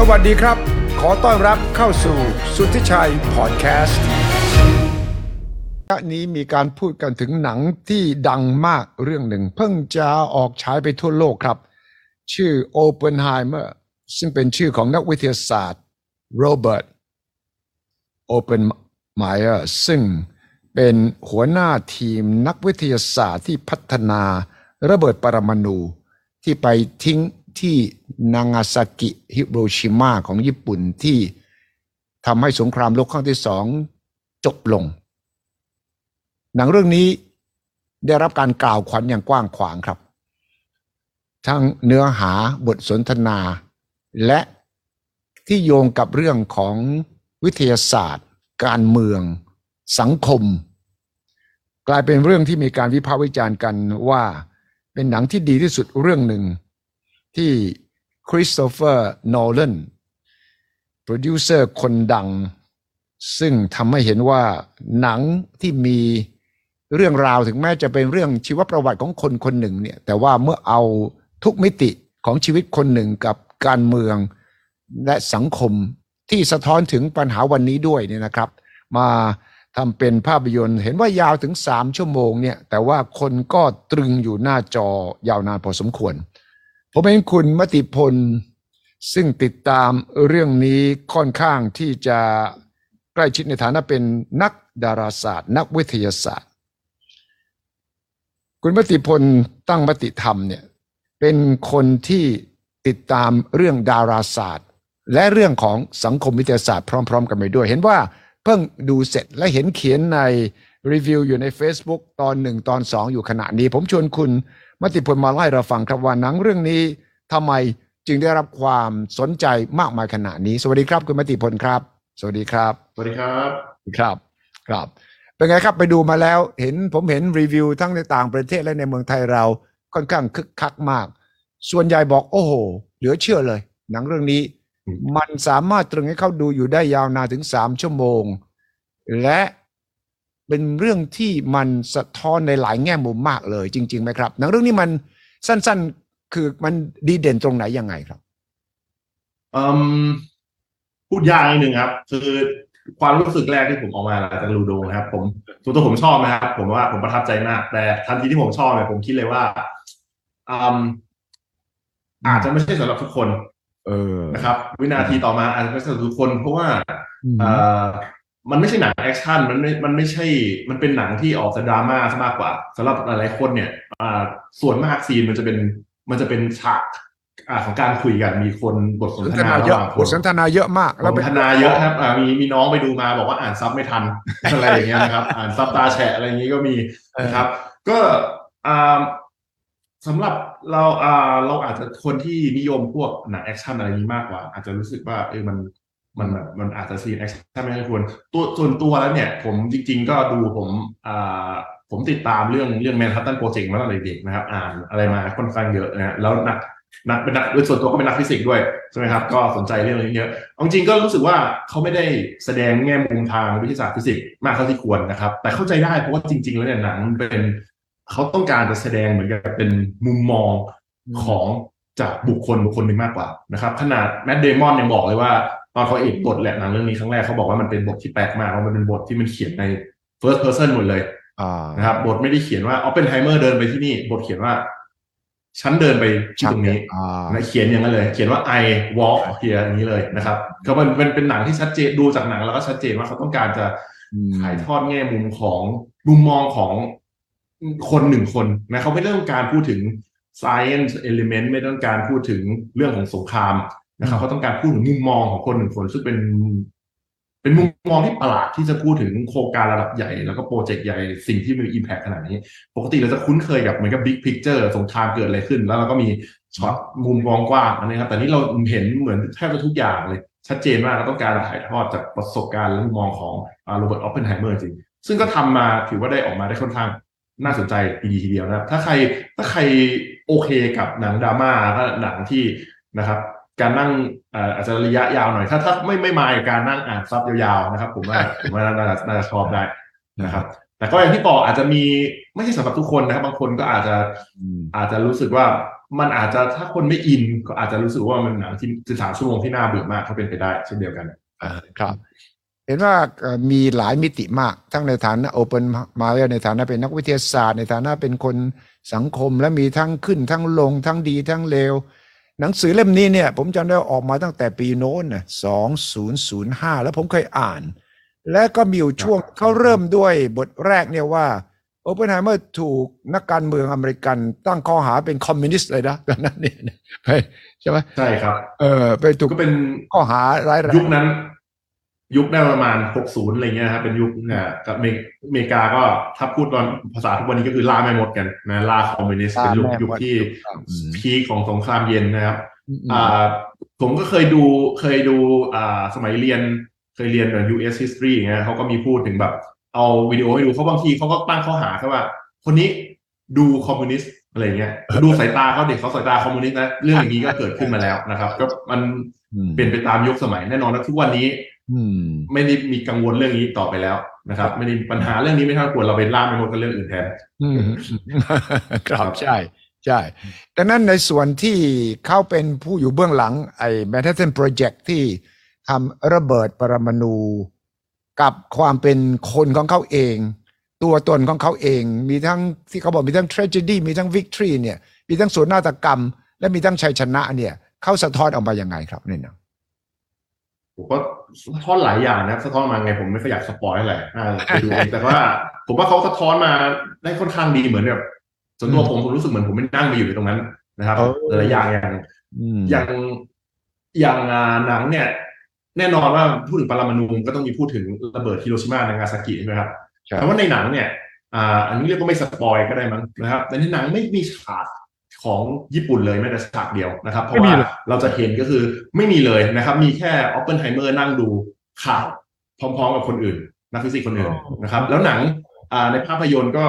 สวัสดีครับ ขอต้อนรับเข้าสู่สุทธิชัยพอดแคสต์นี้มีการพูดกันถึงหนังที่ดังมากเรื่องหนึ่ง เพิ่งจะออกฉายไปทั่วโลกครับ ชื่อ Oppenheimer ซึ่งเป็นชื่อของนักวิทยาศาสตร์โรเบิร์ตโอเปนไมเออร์ซึ่งเป็นหัวหน้าทีมนักวิทยาศาสตร์ที่พัฒนาระเบิดปรมาณูที่ไปทิ้ง ที่นางาซากิฮิโรชิมาของญี่ปุ่นที่ทำให้สงครามโลกครั้งที่สองจบลง หนังเรื่องนี้ได้รับการกล่าวขวัญอย่างกว้างขวางครับ ทั้งเนื้อหาบทสนทนา และที่โยงกับเรื่องของวิทยาศาสตร์ การเมือง สังคม กลายเป็นเรื่องที่มีการวิพากษ์วิจารณ์กันว่า เป็นหนังที่ดีที่สุดเรื่องหนึ่ง ที่คริสโตเฟอร์โนแลนโปรดิวเซอร์คนดัง ซึ่งทำให้เห็นว่าหนังที่มีเรื่องราวถึงแม้จะเป็นเรื่องชีวประวัติของคนคนหนึ่งเนี่ยแต่ว่าเมื่อเอาทุกมิติของชีวิตคนหนึ่งกับการเมืองและสังคมที่สะท้อนถึงปัญหาวันนี้ด้วยเนี่ยนะครับ มาทำเป็นภาพยนตร์ เห็นว่ายาวถึงสามชั่วโมงเนี่ยแต่ว่าคนก็ตรึงอยู่หน้าจอยาวนานพอสมควร ผมเองคุณมติพล ซึ่งติดตามเรื่องนี้ค่อนข้างที่จะใกล้ชิดในฐานะเป็นนักดาราศาสตร์ นักวิทยาศาสตร์ คุณมติพลตั้งมติธรรมเนี่ยเป็นคนที่ติดตามเรื่องดาราศาสตร์ และเรื่องของสังคมวิทยาศาสตร์พร้อม ๆ กันไปด้วย เห็นว่าเพิ่งดูเสร็จและเห็นเขียนในรีวิวอยู่ใน Facebook ตอนหนึ่งตอนสองอยู่ขณะนี้ ผมชวนคุณ มติพลมาไล่เราฟังครับว่าหนังเรื่องนี้ทำไมจึงได้รับความสนใจมากมายขนาดนี้ สวัสดีครับ คุณมติพลครับ สวัสดีครับ สวัสดีครับครับครับ เป็นไงครับไปดูมาแล้ว เห็นผมเห็นรีวิวทั้งในต่างประเทศและในเมืองไทยเราค่อนข้างคึกคักมาก ส่วนใหญ่บอกโอ้โห เหลือเชื่อเลย หนังเรื่องนี้ มันสามารถตรึงให้เขาดูอยู่ได้ยาวนานถึงสามชั่วโมง และ เป็นเรื่องที่มันสะท้อนในหลายแง่มุมมากเลยจริงๆไหมครับหนังเรื่องนี้มันสั้นๆ คือมันดีเด่นตรงไหนยังไงครับอืมพูดยากนิดนึงครับ คือความรู้สึกแรกที่ผมออกมาหลังจากลูโดนะครับ ผมตัวตัวผมชอบนะครับผมว่าผมประทับใจมาก แต่ทันทีที่ผมชอบเนี่ยผมคิดเลยว่าอืมอาจจะไม่ใช่สำหรับทุกคน เออนะครับ วินาทีต่อมาอาจจะไม่ใช่สำหรับทุกคน เพราะว่าเอ่อ มันไม่ใช่หนังแอคชั่นมันไม่มันไม่ใช่ มันเป็นหนังที่ออกจะดราม่าซะมากกว่าสำหรับหลายๆคนเนี่ยอ่าส่วนมาก scene มันจะเป็นมันจะเป็นฉากอ่าของการคุยกันมีคนบทสนสนททนานาระเยหอะว่างคนบทสนทนาเยอะมากบทสนทนาเยอะครับอ่ามีมีน้องไปดูมาบอกว่าอ่าน sub ไม่ทันอะไรอย่างเงี้ยนะครับ อ่าน sub ตาแฉะอะไรอย่างงี้ก็มีนะครับ ก็อ่าสำหรับเราอ่าเราอาจจะคนที่นิยมพวกหนังแอคชั่นอะไรนี้มากกว่า อาจจะรู้สึกว่าเออมัน มันแบบมันอาจจะ scene แอคชั่นไม่ค่อยควรตัวส่วนตัวแล้วเนี่ย ผมจริง ๆ ก็ดูผมอ่าผมติดตามเรื่องเรื่อง Manhattan Project มาตั้งแต่เด็กนะครับ อ่านอะไรมาค่อนข้างเยอะนะแล้วนักนักเป็นนักโดยส่วนตัวก็เป็นนักฟิสิกส์ด้วยใช่ไหมครับ ก็สนใจเรื่องนี้เยอะเอาจริงๆก็รู้สึกว่าเขาไม่ได้แสดงแง่มุมทางวิทยาศาสตร์ฟิสิกส์มากเท่าที่ควรนะครับ แต่เข้าใจได้เพราะว่าจริง ๆ แล้วเนี่ยหนังเป็นเขาต้องการจะแสดงเหมือนกับเป็นมุมมองของจากบุคคลบุคคลหนึ่งมากกว่านะครับ ขนาดแมตต์ เดมอนยังบอกเลยว่า ตอนเขาอ่านบทแหละหนังเรื่องนี้ครั้งแรกเขาบอกว่ามันเป็นบทที่แปลกมากเพราะมันเป็นบทที่มันเขียนใน first person หมดเลยอ่านะครับบทไม่ได้เขียนว่าออปเปนไฮเมอร์เดินไปที่นี่ บทเขียนว่าฉันเดินไปที่ตรงนี้อ่านะเขียนอย่างนั้นเลย เขียนว่า I walk here อย่างนี้เลยนะครับก็มันเป็นเป็นหนังที่ชัดเจนดูจากหนังแล้วก็ชัดเจนว่าเขาต้องการจะอืมถ่ายทอดแง่มุมของมุมมองของคนหนึ่งคนนะเขาไม่ได้ต้องการพูดถึง science element ไม่ต้องการพูดถึงเรื่องของสงคราม นะครับเขาต้องการพูดถึงมุมมองของคนหนึ่งคนซึ่งเป็น เป็นมุมมองที่ประหลาดที่จะพูดถึงโครงการระดับใหญ่ แล้วก็ project ใหญ่สิ่งที่มี impact ขนาดนี้ ปกติเราจะคุ้นเคยกับเหมือนกับ big picture สงครามเกิดอะไรขึ้น แล้วเราก็มีช็อตมุมมองกว้างอันนี้ครับแต่นี่เราเห็นเหมือนแทบจะทุกอย่างเลย ชัดเจนมากเราต้องการถ่ายทอดจากประสบการณ์และมุมมองของโรเบิร์ตออปเปนไฮเมอร์จริง ซึ่งก็ทำมาถือว่าได้ออกมาได้ค่อนข้างน่าสนใจดีทีเดียวนะครับ ถ้าใครถ้าใครโอเคกับหนังดราม่าก็หนังที่นะครับ การนั่งเอ่ออาจจะระยะยาวหน่อย ถ้าถ้าไม่ไม่ mind การนั่งอ่าน sub ยาวๆนะครับ ผมว่าผมว่าน่าจะน่าจะชอบได้นะครับ แต่ก็อย่างที่บอกอาจจะมีไม่ใช่สำหรับทุกคนนะครับ บางคนก็อาจจะอืมอาจจะรู้สึกว่ามันอาจจะถ้าคนไม่อิน ก็อาจจะรู้สึกว่ามันหนังที่สามชั่วโมงที่น่าเบื่อมากก็เป็นไปได้เช่นเดียวกันอ่าครับ เห็นว่าเอ่อมีหลายมิติมาก ทั้งในฐานะโอเปนมาในฐานะเป็นนักวิทยาศาสตร์ ในฐานะเป็นคนสังคมและมีทั้งขึ้นทั้งลงทั้งดีทั้งเลว หนังสือเล่มนี้เนี่ยผมจำได้ว่าออกมาตั้งแต่ปีโน้นนะสองศูนย์ศูนย์ห้าแล้วผมเคยอ่าน และก็มีอยู่ช่วงเขาเริ่มด้วยบทแรกเนี่ยว่าออปเปนไฮเมอร์ถูกนักการเมืองอเมริกันตั้งข้อหาเป็นคอมมิวนิสต์เลยนะตอนนั้นเนี่ยใช่ไหมใช่ครับ เออไปถูกก็เป็นข้อหาร้ายแรงยุคนั้น ยุคได้ประมาณ 60 อะไรเงี้ยนะครับเป็นยุคเนี่ยกับอเมอเมริกาก็ถ้าพูดตอนภาษาทุกวันนี้ก็คือล่าแม่มดกันนะล่าคอมมิวนิสต์เป็นยุคยุคที่ peak ของสงครามเย็นนะครับอ่าผมก็เคยดูเคยดูอ่าสมัยเรียนเคยเรียนแบบ US history อย่างเงี้ยเขาก็มีพูดถึงแบบ เอาวิดีโอให้ดูเขาบางทีเขาก็ตั้งข้อหาแค่ว่า คนนี้ดูคอมมิวนิสต์อะไรเงี้ยดูสายตาเขาเด็กเขาสายตาคอมมิวนิสต์นะเรื่องอย่างนี้ก็เกิดขึ้นมาแล้วนะครับ ก็มันเปลี่ยนไปตามยุคสมัยแน่นอนนะทุกวันนี้อืม ไม่ได้มีกังวลเรื่องนี้ต่อไปแล้วนะครับ ไม่ได้มีปัญหาเรื่องนี้ไม่ต้องกลัวเราไปล่าแม่มดกันเรื่องอื่นแทนอืมครับใช่ใช่ดังนั้นในส่วนที่เขาเป็นผู้อยู่เบื้องหลังไอ้ Manhattan Project ที่ทำระเบิดปรมาณูกับความเป็นคนของเขาเอง ตัวตนของเขาเอง มีทั้งที่เขาบอกมีทั้ง tragedy มีทั้ง victory เนี่ย มีทั้งส่วนนาฏกรรม และมีทั้งชัยชนะเนี่ย เขาสะท้อนออกมายังไงครับในหนัง ผมก็สะท้อนหลายอย่างนะสะท้อนมาไงผมไม่ค่อยอยากสปอยอะไรอ่าไปดูเองแต่ว่าผมว่าเขาสะท้อนมาได้ค่อนข้างดีเหมือนแบบส่วนตัวผมผมรู้สึกเหมือนผมไม่นั่งไปอยู่ในตรงนั้นนะครับเออหลายๆอย่างอย่างอืมอย่างอย่างอ่าหนังเนี่ย แน่นอนว่าพูดถึงปรมาณูก็ต้องมีพูดถึงระเบิดฮิโรชิมานางาซากิใช่ไหมครับครับแต่ว่าในหนังเนี่ยอ่าอันนี้เรียกว่าไม่ spoil ก็ได้มั้งนะครับแต่ในหนังไม่มีฉาก ของญี่ปุ่นเลยแม้แต่ฉากเดียวนะครับ เพราะว่าเราจะเห็นก็คือไม่มีเลยนะครับ มีแค่ออปเปนไฮเมอร์นั่งดูข่าวพร้อมๆกับคนอื่น นักฟิสิกส์คนอื่นนะครับ แล้วหนังอ่าในภาพยนตร์ก็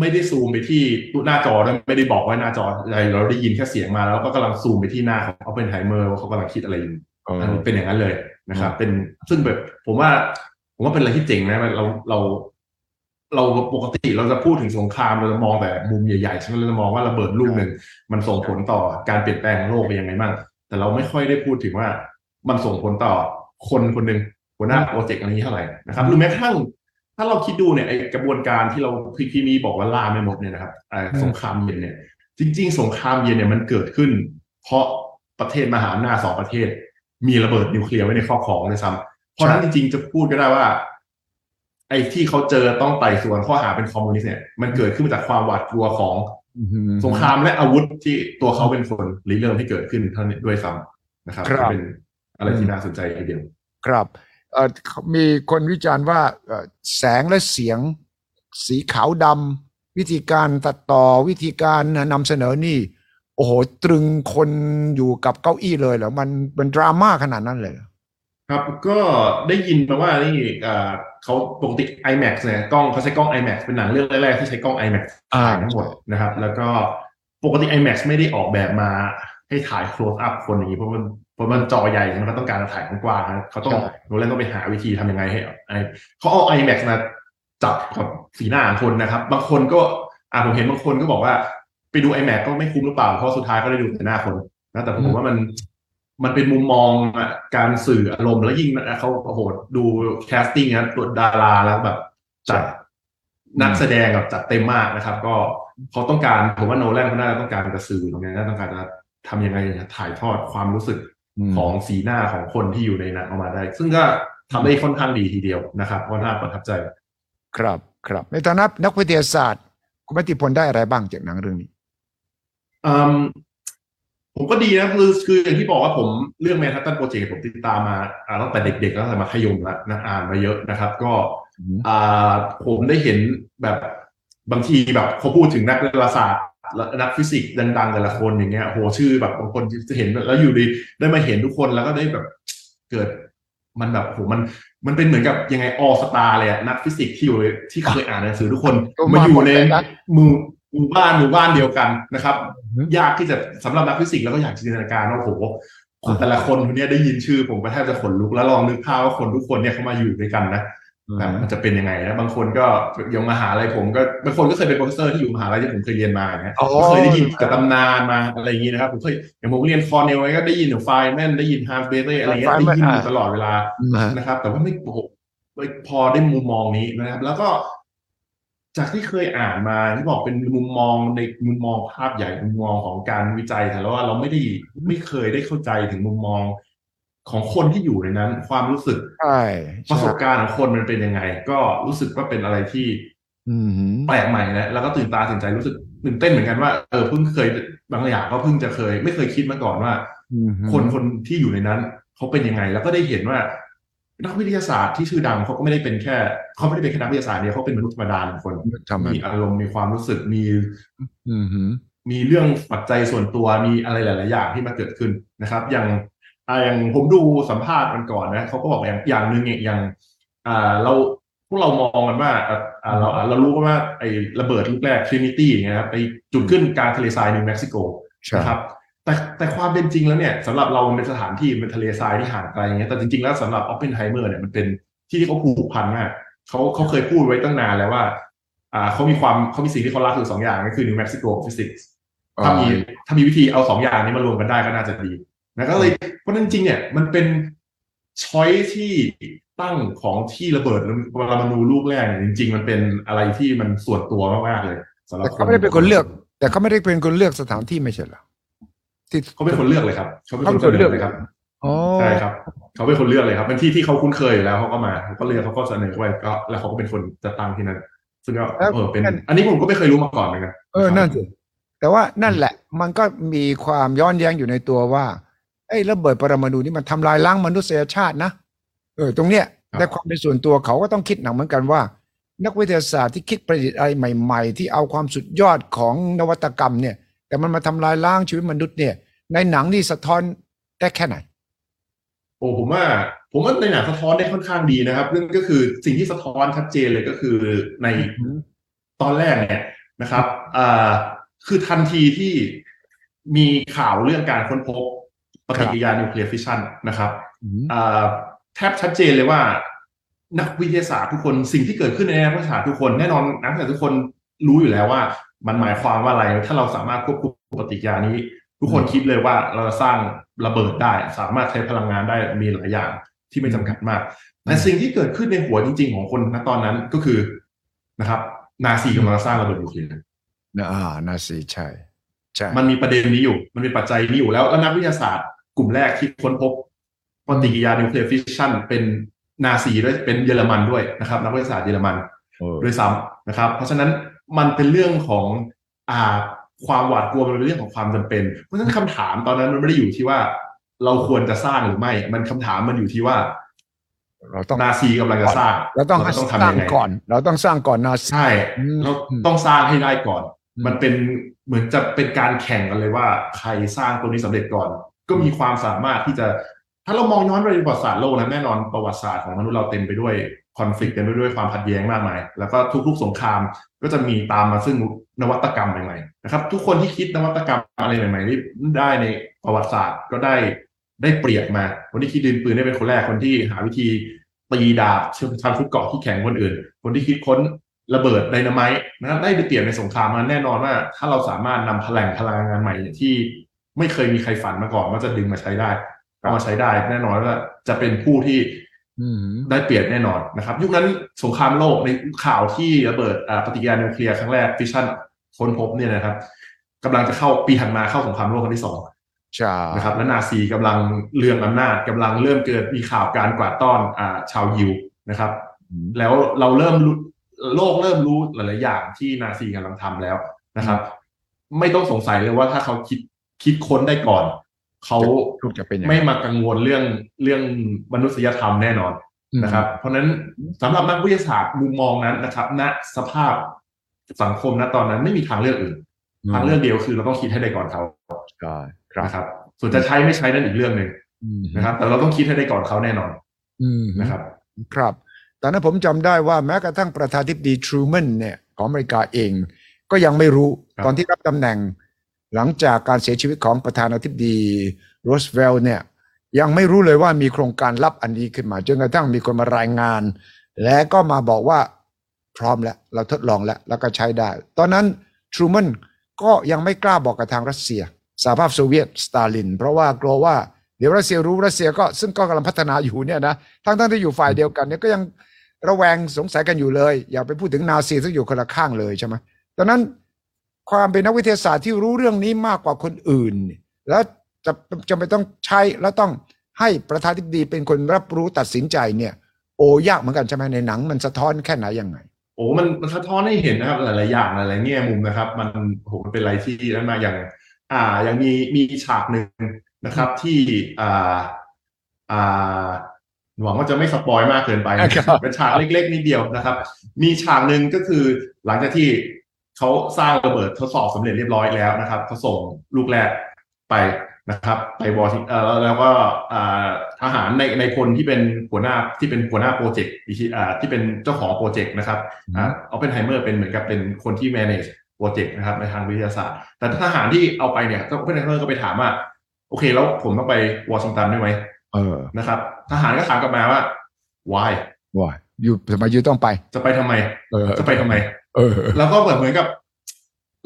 ไม่ได้ซูมไปที่หน้าจอด้วยไม่ได้บอกว่าหน้าจออะไรเราได้ยินแค่เสียงมาแล้วก็กำลังซูมไปที่หน้าของออปเปนไฮเมอร์ว่าเขากำลังคิดอะไรอยู่เอออันนี้เป็นอย่างนั้นเลยนะครับ เป็นซึ่งแบบผมว่าผมว่าเป็นอะไรที่เจ๋งนะมันเราเรา เราปกติเราจะพูดถึงสงครามเราจะมองแต่มุมใหญ่ๆใช่ไหมเราจะมองว่าระเบิดลูกหนึ่งมันส่งผลต่อการเปลี่ยนแปลงของโลกเป็นยังไงบ้างแต่เราไม่ค่อยได้พูดถึงว่ามันส่งผลต่อคนคนหนึ่งหัวหน้าโปรเจกต์อันนี้เท่าไหร่นะครับหรือแม้กระทั่งถ้าเราคิดดูเนี่ยไอกระบวนการที่เราพี่พี่มีบอกว่าล่าไม่หมดเนี่ยนะครับอ่าสงครามเย็นเนี่ยจริง ๆ สงครามเย็นเนี่ยมันเกิดขึ้น เพราะประเทศมหาอำนาจสองประเทศ มีระเบิดนิวเคลียร์ไว้ในครอบครองเลยซ้ำเพราะฉะนั้นจริงๆจะพูดก็ได้ว่า ไอ้ที่เขาเจอต้องไต่สวนข้อหาเป็นคอมมิวนิสต์เนี่ยมันเกิดขึ้นมาจากความหวาดกลัวของอืมสงครามและอาวุธที่ตัวเขาเป็นคนริเริ่มให้เกิดขึ้นเท่านี้ด้วยซ้ำนะครับครับก็เป็นอะไรที่น่าสนใจทีเดียวครับเอ่อมีคนวิจารณ์ว่าเอ่อแสงและเสียง สีขาวดำวิธีการตัดต่อวิธีการนำเสนอนี่ โอ้โห ตรึงคนอยู่กับเก้าอี้เลยเหรอมันมันดราม่าขนาดนั้นเลยเหรอ ครับก็ได้ยินมาว่านี่อ่าเขาปกติ IMAX เนี่ยกล้องเขาใช้กล้อง IMAX เป็นหนังเรื่องแรกๆที่ใช้กล้อง IMAX อ่าถ่ายทั้งหมดนะครับ แล้วก็ปกติ IMAX ไม่ได้ออกแบบมาให้ถ่าย close up คนอย่างนี้เพราะมันเพราะมันจอใหญ่มันก็ต้องการจะถ่ายกว้างๆนะเขาต้องโนแลนต้องไปหาวิธีทำยังไงให้ไอเขาเอา IMAX มาจับกับสีหน้าของคนนะครับ บางคนก็อ่าผมเห็นบางคนก็บอกว่า ไปดู IMAX ก็ไม่คุ้มหรือเปล่าเพราะสุดท้ายก็ได้ดูแต่หน้าคนนะแต่ผมว่ามัน มันเป็นมุมมองอะการสื่ออารมณ์แล้วยิ่งนะเขาโอ้โหดูแคสติ้งนะตัวดาราแล้วแบบจัดนักแสดงแบบจัดเต็มมากนะครับ ก็เขาต้องการผมว่าโนแลนเขาน่าจะต้องการจะสื่อตรงนี้น่าต้องการจะทำยังไงถ่ายทอดความรู้สึกอืมของสีหน้าของคนที่อยู่ในหนังออกมาได้ ซึ่งก็ทำได้ค่อนข้างดีทีเดียวนะครับก็น่าประทับใจ ครับครับในฐานะนักวิทยาศาสตร์ คุณมติพลได้อะไรบ้างจากหนังเรื่องนี้อืม ผมก็ดีนะคือคืออย่างที่บอกว่าผมเรื่องแมนฮัตตันโปรเจกต์ผมติดตามมาอ่าตั้งแต่เด็กๆตั้งแต่มัธยมแล้วนะอ่านมาเยอะนะครับ ก็อ่าผมได้เห็นแบบบางทีแบบเขาพูดถึงนักดาราศาสตร์และนักฟิสิกส์ดังๆแต่ละคนอย่างเงี้ยโหชื่อแบบบางคนจะเห็นแล้วอยู่ดีได้มาเห็นทุกคนแล้วก็ได้แบบเกิดมันแบบโหมันมันเป็นเหมือนกับยังไง all-star เลยอะนักฟิสิกส์ที่อยู่ที่เคยอ่านหนังสือทุกคนก็มามาอยู่หมดในเลยนะ หมู่หมู่บ้านหมู่บ้านเดียวกันนะครับอืมยากที่จะสำหรับนักฟิสิกส์แล้วก็อยากจินตนาการว่าโหอ่าแต่ละคนคนเนี้ยได้ยินชื่อ ผมก็แทบจะขนลุกแล้วลองนึกภาพว่าคนทุกคนเนี่ยเขามาอยู่ด้วยกันนะแบบมันจะเป็นยังไงนะบางคนก็ยังมหาลัยผมก็บางคนก็เคยเป็น professor ที่อยู่มหาลัยที่ผมเคยเรียนมาเนี่ยอ๋อก็เคยได้ยินกับตำนานมาอะไรอย่างนี้นะครับผมเคยอย่างผมเรียนคอร์เนลล์ก็ได้ยินถึงไฟน์แมนได้ยินฮานส์เบเต้อะไรเงี้ยได้ยินอยู่ตลอดเวลานะฮะนะครับ แต่ว่าไม่โอ้โหไม่พอได้มุมมองนี้นะครับ แล้วก็ จากที่เคยอ่านมาที่บอกเป็นมุมมองในมุมมองภาพใหญ่มุมมองของการวิจัยแต่ว่าเราไม่ได้ไม่เคยได้เข้าใจถึงมุมมองของคนที่อยู่ในนั้น ความรู้สึกใช่ประสบการณ์ของคนมันเป็นยังไง ก็รู้สึกว่าเป็นอะไรที่อืมแปลกใหม่นะแล้วก็ตื่นตาตื่นใจรู้สึกตื่นเต้นเหมือนกันว่าเออเพิ่งเคยบางอย่างก็เพิ่งจะเคย ไม่เคยคิดมาก่อนว่าอืมคนคนที่อยู่ในนั้นเขาเป็นยังไง แล้วก็ได้เห็นว่า นักวิทยาศาสตร์ที่ชื่อดังเขาก็ไม่ได้เป็นแค่เขาไม่ได้เป็นแค่นักวิทยาศาสตร์เดียวเขาเป็นมนุษย์ธรรมดาหนึ่งคนทำไมมีอารมณ์มีความรู้สึกมีอืมมีเรื่องปัจจัยส่วนตัวมีอะไรหลาย ๆ อย่างที่มาเกิดขึ้นนะครับ อย่างอ่าอย่างผมดูสัมภาษณ์มันก่อนนะเขาก็บอกอย่างอย่างหนึ่งเนี่ยอย่างอ่าเราพวกเรามองกันว่าอ่าอ่าเราอ่าเรารู้ว่าไอ้ระเบิดลูกแรก Trinity อย่างเงี้ยครับไปจุดขึ้นกลางทะเลทรายนิวเม็กซิโกใช่นะครับ แต่แต่ความเป็นจริงแล้วเนี่ยสำหรับเรามันเป็นสถานที่มันเป็นทะเลทรายที่ห่างไกลอย่างเงี้ยแต่จริงๆแล้วสำหรับออปเพนไฮเมอร์เนี่ยมันเป็นที่ที่เขาผูกพันมากเขาเขาเคยพูดไว้ตั้งนานแล้วว่า อ่าเขามีความเขามีสิ่งที่เขารักคือสองอย่างก็คือนิวเม็กซิโกฟิสิกส์ถ้ามีถ้ามีวิธีเอาสองอย่างนี้มารวมกันได้ก็น่าจะดีนะก็เลยเพราะฉะนั้นจริงๆเนี่ยมันเป็น choice ที่ตั้งของที่ระเบิดปรมาณูลูกแรกเนี่ยจริง ๆ มันเป็นอะไรที่มันส่วนตัวมากๆเลยสำหรับแต่เขาไม่ได้เป็นคนเลือก แต่เขาไม่ได้เป็นคนเลือกสถานที่ไม่ใช่เหรอ ที่เขาเป็นคนเลือกเลยครับเขาเป็นคนเลือกเลยครับอ๋อใช่ครับเขาเป็นคนเลือกเลยครับเป็นที่ที่เขาคุ้นเคยอยู่แล้วเขาก็มาเขาก็เลือกเขาก็เสนอไว้ก็แล้วเขาก็เป็นคนจะตั้งที่นั่นซึ่งก็เออเป็น อันนี้ผมก็ไม่เคยรู้มาก่อนเหมือนกันเออนั่นสิแต่ว่านั่นแหละ มันก็มีความย้อนแย้งอยู่ในตัวว่าไอ้ระเบิดปรมาณูนี่มันทำลายล้างมนุษยชาตินะเออตรงเนี้ยในความเป็นส่วนตัวเขาก็ต้องคิดหนักเหมือนกันว่า นักวิทยาศาสตร์ที่คิดประดิษฐ์อะไรใหม่ ๆ ที่เอาความสุดยอดของนวัตกรรมเนี่ย แต่มันมาทำลายล้างชีวิตมนุษย์เนี่ย ในหนังนี่สะท้อนได้แค่ไหนโอ้ผมว่าผมว่าในหนังสะท้อนได้ค่อนข้างดีนะครับเรื่องก็คือสิ่งที่สะท้อนชัดเจนเลยก็คือในตอนแรกเนี่ยนะครับอ่าคือทันทีที่มีข่าวเรื่องการค้นพบปฏิกิริยานิวเคลียร์ฟิชชันนะครับอืมอ่าแทบชัดเจนเลยว่า นักวิทยาศาสตร์ทุกคนสิ่งที่เกิดขึ้นในนักวิทยาศาสตร์ทุกคนแน่นอนนักวิทยาศาสตร์ทุกคนรู้อยู่แล้วว่า มันหมายความว่าอะไร ถ้าเราสามารถควบคุมปฏิกิริยานี้ ทุกคนคิดเลยว่าเราจะสร้างระเบิดได้ สามารถใช้พลังงานได้มีหลายอย่างที่ไม่จำกัดมากแต่สิ่งที่เกิดขึ้นในหัวจริง ๆ ของคนณตอนนั้นก็คือนะครับ นาซีกำลังสร้างระเบิดนิวเคลียร์นะอ่านาซีใช่ใช่มันมีประเด็นนี้อยู่ มันมีปัจจัยนี้อยู่แล้วแล้วนักวิทยาศาสตร์ กลุ่มแรกที่ค้นพบปฏิกิริยานิวเคลียร์ฟิชชันเป็นนาซีด้วยเป็นเยอรมันด้วยนะครับ นักวิทยาศาสตร์เยอรมันเออด้วยซ้ำนะครับ เพราะฉะนั้น มันเป็นเรื่องของอ่าความหวาดกลัวมันเป็นเรื่องของความจำเป็น เพราะฉะนั้นคำถามตอนนั้นมันไม่ได้อยู่ที่ว่า เราควรจะสร้างหรือไม่ มันคำถามมันอยู่ที่ว่า เราต้องนาซีกำลังจะสร้างเราต้องต้องสทำร้ายังงไงก่อน เราต้องสร้างก่อนนาซีใช่อืมเราต้องสร้างให้ได้ก่อนอืมมันเป็นเหมือนจะเป็นการแข่งกันเลยว่า ใครสร้างตัวนี้สำเร็จก่อน ก็มีความสามารถที่จะ ถ้าเรามองย้อนไปในประวัติศาสตร์โลกนะแน่นอนประวัติศาสตร์ของมนุษย์เราเต็มไปด้วยคอนฟ lict เต็มไปด้วยความขัดแย้งมากมาย แล้วก็ทุกๆสงครามก็จะมีตามมาซึ่งนวัตกรรมใหม่ๆนะครับ ทุกคนที่คิดนวัตกรรมอะไรใหม่ๆนี่ได้ในประวัติศาสตร์ก็ได้ได้เปรียบมา คนที่คิดดินปืนได้เป็นคนแรกคนที่หาวิธีตีดาบเชื่อมทำชุดเกราะที่แข็งกว่าคนอื่น คนที่คิดค้นระเบิดไดนาไมต์นะครับได้ไปเปรียบในสงครามมันแน่นอนว่า ถ้าเราสามารถนำพลังพลังงานใหม่ที่ไม่เคยมีใครฝันมาก่อนว่าจะดึงมาใช้ได้ เอามาใช้ได้แน่นอนว่าจะเป็นผู้ที่อืมได้เปรียบแน่นอนนะครับ ยุคนั้นสงครามโลกในข่าวที่ระเบิดอ่าปฏิกิริยานิวเคลียร์ครั้งแรกฟิชชันค้นพบเนี่ยนะครับกำลังจะเข้าปีถัดมาเข้าสงครามโลกครั้งที่สองใช่นะครับและนาซีกำลังเลื่องอำนาจกำลังเริ่มเกิดมีข่าวการกวาดต้อนอ่าชาวยิวนะครับอืมแล้วเราเริ่มรู้โลกเริ่มรู้หลาย ๆ อย่างที่นาซีกำลังทำแล้วนะครับ ไม่ต้องสงสัยเลยว่าถ้าเขาคิดคิดค้นได้ก่อน เขาลูกจะเป็นยังไงไม่มากังวลเรื่องเรื่องมนุษยธรรมแน่นอนนะครับ เพราะฉะนั้นสำหรับนักวิทยาศาสตร์มุมมองนั้นนะครับ ณสภาพสังคมณตอนนั้นไม่มีทางเลือกอื่นทางเลือกเดียวคือเราต้องคิดให้ได้ก่อนเขาใช่ครับนะครับ ส่วนจะใช้ไม่ใช้นั่นอีกเรื่องหนึ่งอืมนะครับ แต่เราต้องคิดให้ได้ก่อนเขาแน่นอนอืมนะครับ ครับตอนนั้นผมจำได้ว่าแม้กระทั่งประธานาธิบดีทรูแมนเนี่ยของอเมริกาเอง ก็ยังไม่รู้ครับตอนที่รับตำแหน่ง หลังจากการเสียชีวิตของประธานาธิบดีโรสเวลล์เนี่ยยังไม่รู้เลยว่ามีโครงการลับอันนี้ขึ้นมาจนกระทั่งมีคนมารายงาน และก็มาบอกว่าพร้อมแล้ว เราทดลองแล้ว แล้วก็ใช้ได้ ตอนนั้นทรูแมนก็ยังไม่กล้าบอกกับทางรัสเซียสหภาพโซเวียตสตาลิน เพราะว่ากลัวว่าเดี๋ยวรัสเซียรู้รัสเซียก็ซึ่งก็กำลังพัฒนาอยู่เนี่ยนะทั้งทั้งที่อยู่ฝ่ายเดียวกันเนี่ยก็ยังระแวงสงสัยกันอยู่เลย อย่าไปพูดถึงนาซีซึ่งอยู่คนละข้างเลยใช่ไหมตอนนั้น ความเป็นนักวิทยาศาสตร์ที่รู้เรื่องนี้มากกว่าคนอื่น แล้วจะจะไม่ต้องใช้แล้วต้องให้ประธานธิบดีเป็นคนรับรู้ตัดสินใจเนี่ย โอ้ยากเหมือนกันใช่ไหมในหนัง มันสะท้อนแค่ไหนยังไงโอ้มันมันสะท้อนให้เห็นนะครับ หลายๆอย่างหลายๆแง่มุมนะครับ มันโหมันเป็นอะไรที่นั่นมาอย่าง อ่าอย่างมีมีฉากหนึ่งนะครับ ที่อ่าอ่าหวังว่าจะไม่สปอยมากเกินไปนะครับเป็นฉากเล็ก ๆนิดเดียวนะครับ มีฉากหนึ่งก็คือหลังจากที่ เขาสร้างระเบิดทดสอบสำเร็จเรียบร้อยแล้วนะครับเขาส่งลูกแรกไปนะครับ ไปวอร์ทิเอ่อแล้วก็อ่าทหารในนายพลที่เป็นหัวหน้าที่เป็นหัวหน้าโปรเจกต์อีกทีอ่าที่เป็นเจ้าของโปรเจกต์นะครับอ่าออปเพนไฮเมอร์เป็นเหมือนกับเป็นคนที่ manage โปรเจกต์นะครับในทางวิทยาศาสตร์ แต่ทหารที่เอาไปเนี่ยก็ออปเพนไฮเมอร์ก็ไปถามว่า โอเคแล้วผมต้องไปวอชิงตันได้ไหมเออนะครับ ทหารก็ถามกลับมาว่า why ว่าอยู่ทำไมยูต้องไป จะไปทำไม เออ จะไปทำไม เออ แล้วก็แบบเหมือนกับ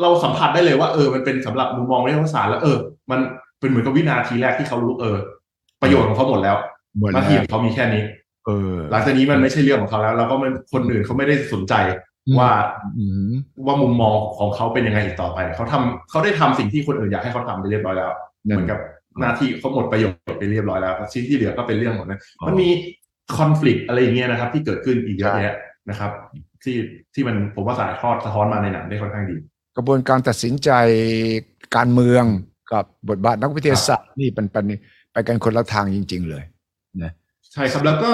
เราสัมผัสได้เลยว่าเออมันเป็นสำหรับมุมมองวิทยาศาสตร์แล้วเออ มันเป็นเหมือนกับวินาทีแรกที่เขารู้เออ ประโยชน์ของเขาหมดแล้วหมดหแล้น้าวที่ของเขามีแค่นี้ เออ หลังจากนี้มันไม่ใช่เรื่องของเขาแล้ว แล้วก็มันคนอื่นเขาไม่ได้สนใจว่าอืมว่ามุมมองของเขาเป็นยังไงอีกต่อไปเขาทำเขาได้ทำสิ่งที่คนอื่นอยากให้เขาทำไปเรียบร้อยแล้วนั่นเหมือนกับหน้าที่เขาหมดประโยชน์ไปเรียบร้อยแล้วชิ้นที่เหลือก็เป็นเรื่องหมดนะอ๋อมันมีคอน FLICT อะไรอย่างเงี้ยนะครับ ที่เกิดขึ้นอีกเยอะใช่แยะนะครับ ที่ที่มันผมว่าสายทอดสะท้อนมาในหนังได้ค่อนข้างดี กระบวนการตัดสินใจการเมืองกับบทบาทนักวิทยาศาสตร์นี่เป็นเป็นไปกันคนละทางจริง ๆ เลยนะใช่ครับแล้วก็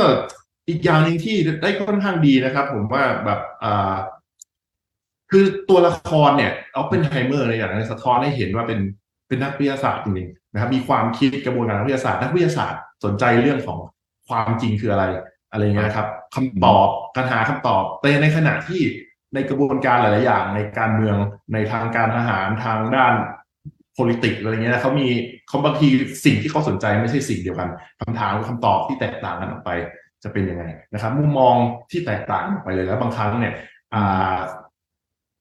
อีกอย่างหนึ่งที่ได้ค่อนข้างดีนะครับ ผมว่าแบบอ่าคือตัวละครเนี่ยเอาเป็นไฮเมอร์ในอย่างนี้สะท้อนให้เห็นว่าเป็นเป็นนักวิทยาศาสตร์จริงๆนะครับ มีความคิดกระบวนการนักวิทยาศาสตร์ นักวิทยาศาสตร์สนใจเรื่องของความจริงคืออะไร อะไรเงี้ยนะครับคำตอบการหาคำตอบแต่ในขณะที่ในกระบวนการหลาย ๆ อย่างในการเมืองในทางการทหารทางด้าน politics อะไรเงี้ยเขามีเขาบางทีสิ่งที่เขาสนใจไม่ใช่สิ่งเดียวกันคำถามคำตอบที่แตกต่างกันออกไปจะเป็นยังไงนะครับ มุมมองที่แตกต่างออกไปเลยแล้วบางครั้งเนี่ยอ่า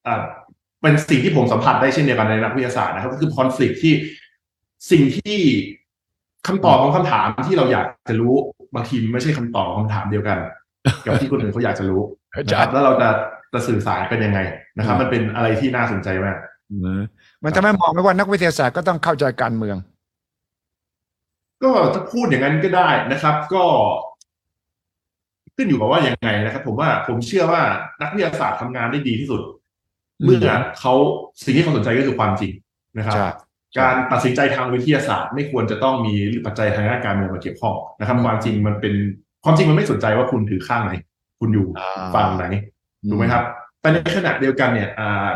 อ่าเป็นสิ่งที่ผมสัมผัสได้เช่นเดียวกันในนักวิทยาศาสตร์นะครับก็คือคอน FLICT ที่สิ่งที่คำตอบของคำถามที่เราอยากจะรู้ บางทีมันไม่ใช่คำตอบของคำถามเดียวกัน กับที่คนอื่นเขาอยากจะรู้นะครับแล้วเราจะจะสื่อสารกันยังไงนะครับ มันเป็นอะไรที่น่าสนใจมากมันทำให้มองไม่ว่านักวิทยาศาสตร์ก็ต้องเข้าใจการเมือง ก็ถ้าพูดอย่างนั้นก็ได้นะครับ ก็ ขึ้นอยู่กับว่ายังไงนะครับ ผมว่าผมเชื่อว่านักวิทยาศาสตร์ทำงานได้ดีที่สุด เมื่อเขาสิ่งที่เขาสนใจก็คือความจริงนะครับใช่ การตัดสินใจทางวิทยาศาสตร์ ไม่ควรจะต้องมีปัจจัยทางด้านการเมืองมาเกี่ยวข้องนะครับความจริงมันเป็นความจริงมันไม่สนใจว่าคุณถือข้างไหน คุณอยู่อ่าฝั่งไหนถูกไหมครับแต่ในขณะเดียวกันเนี่ยอ่า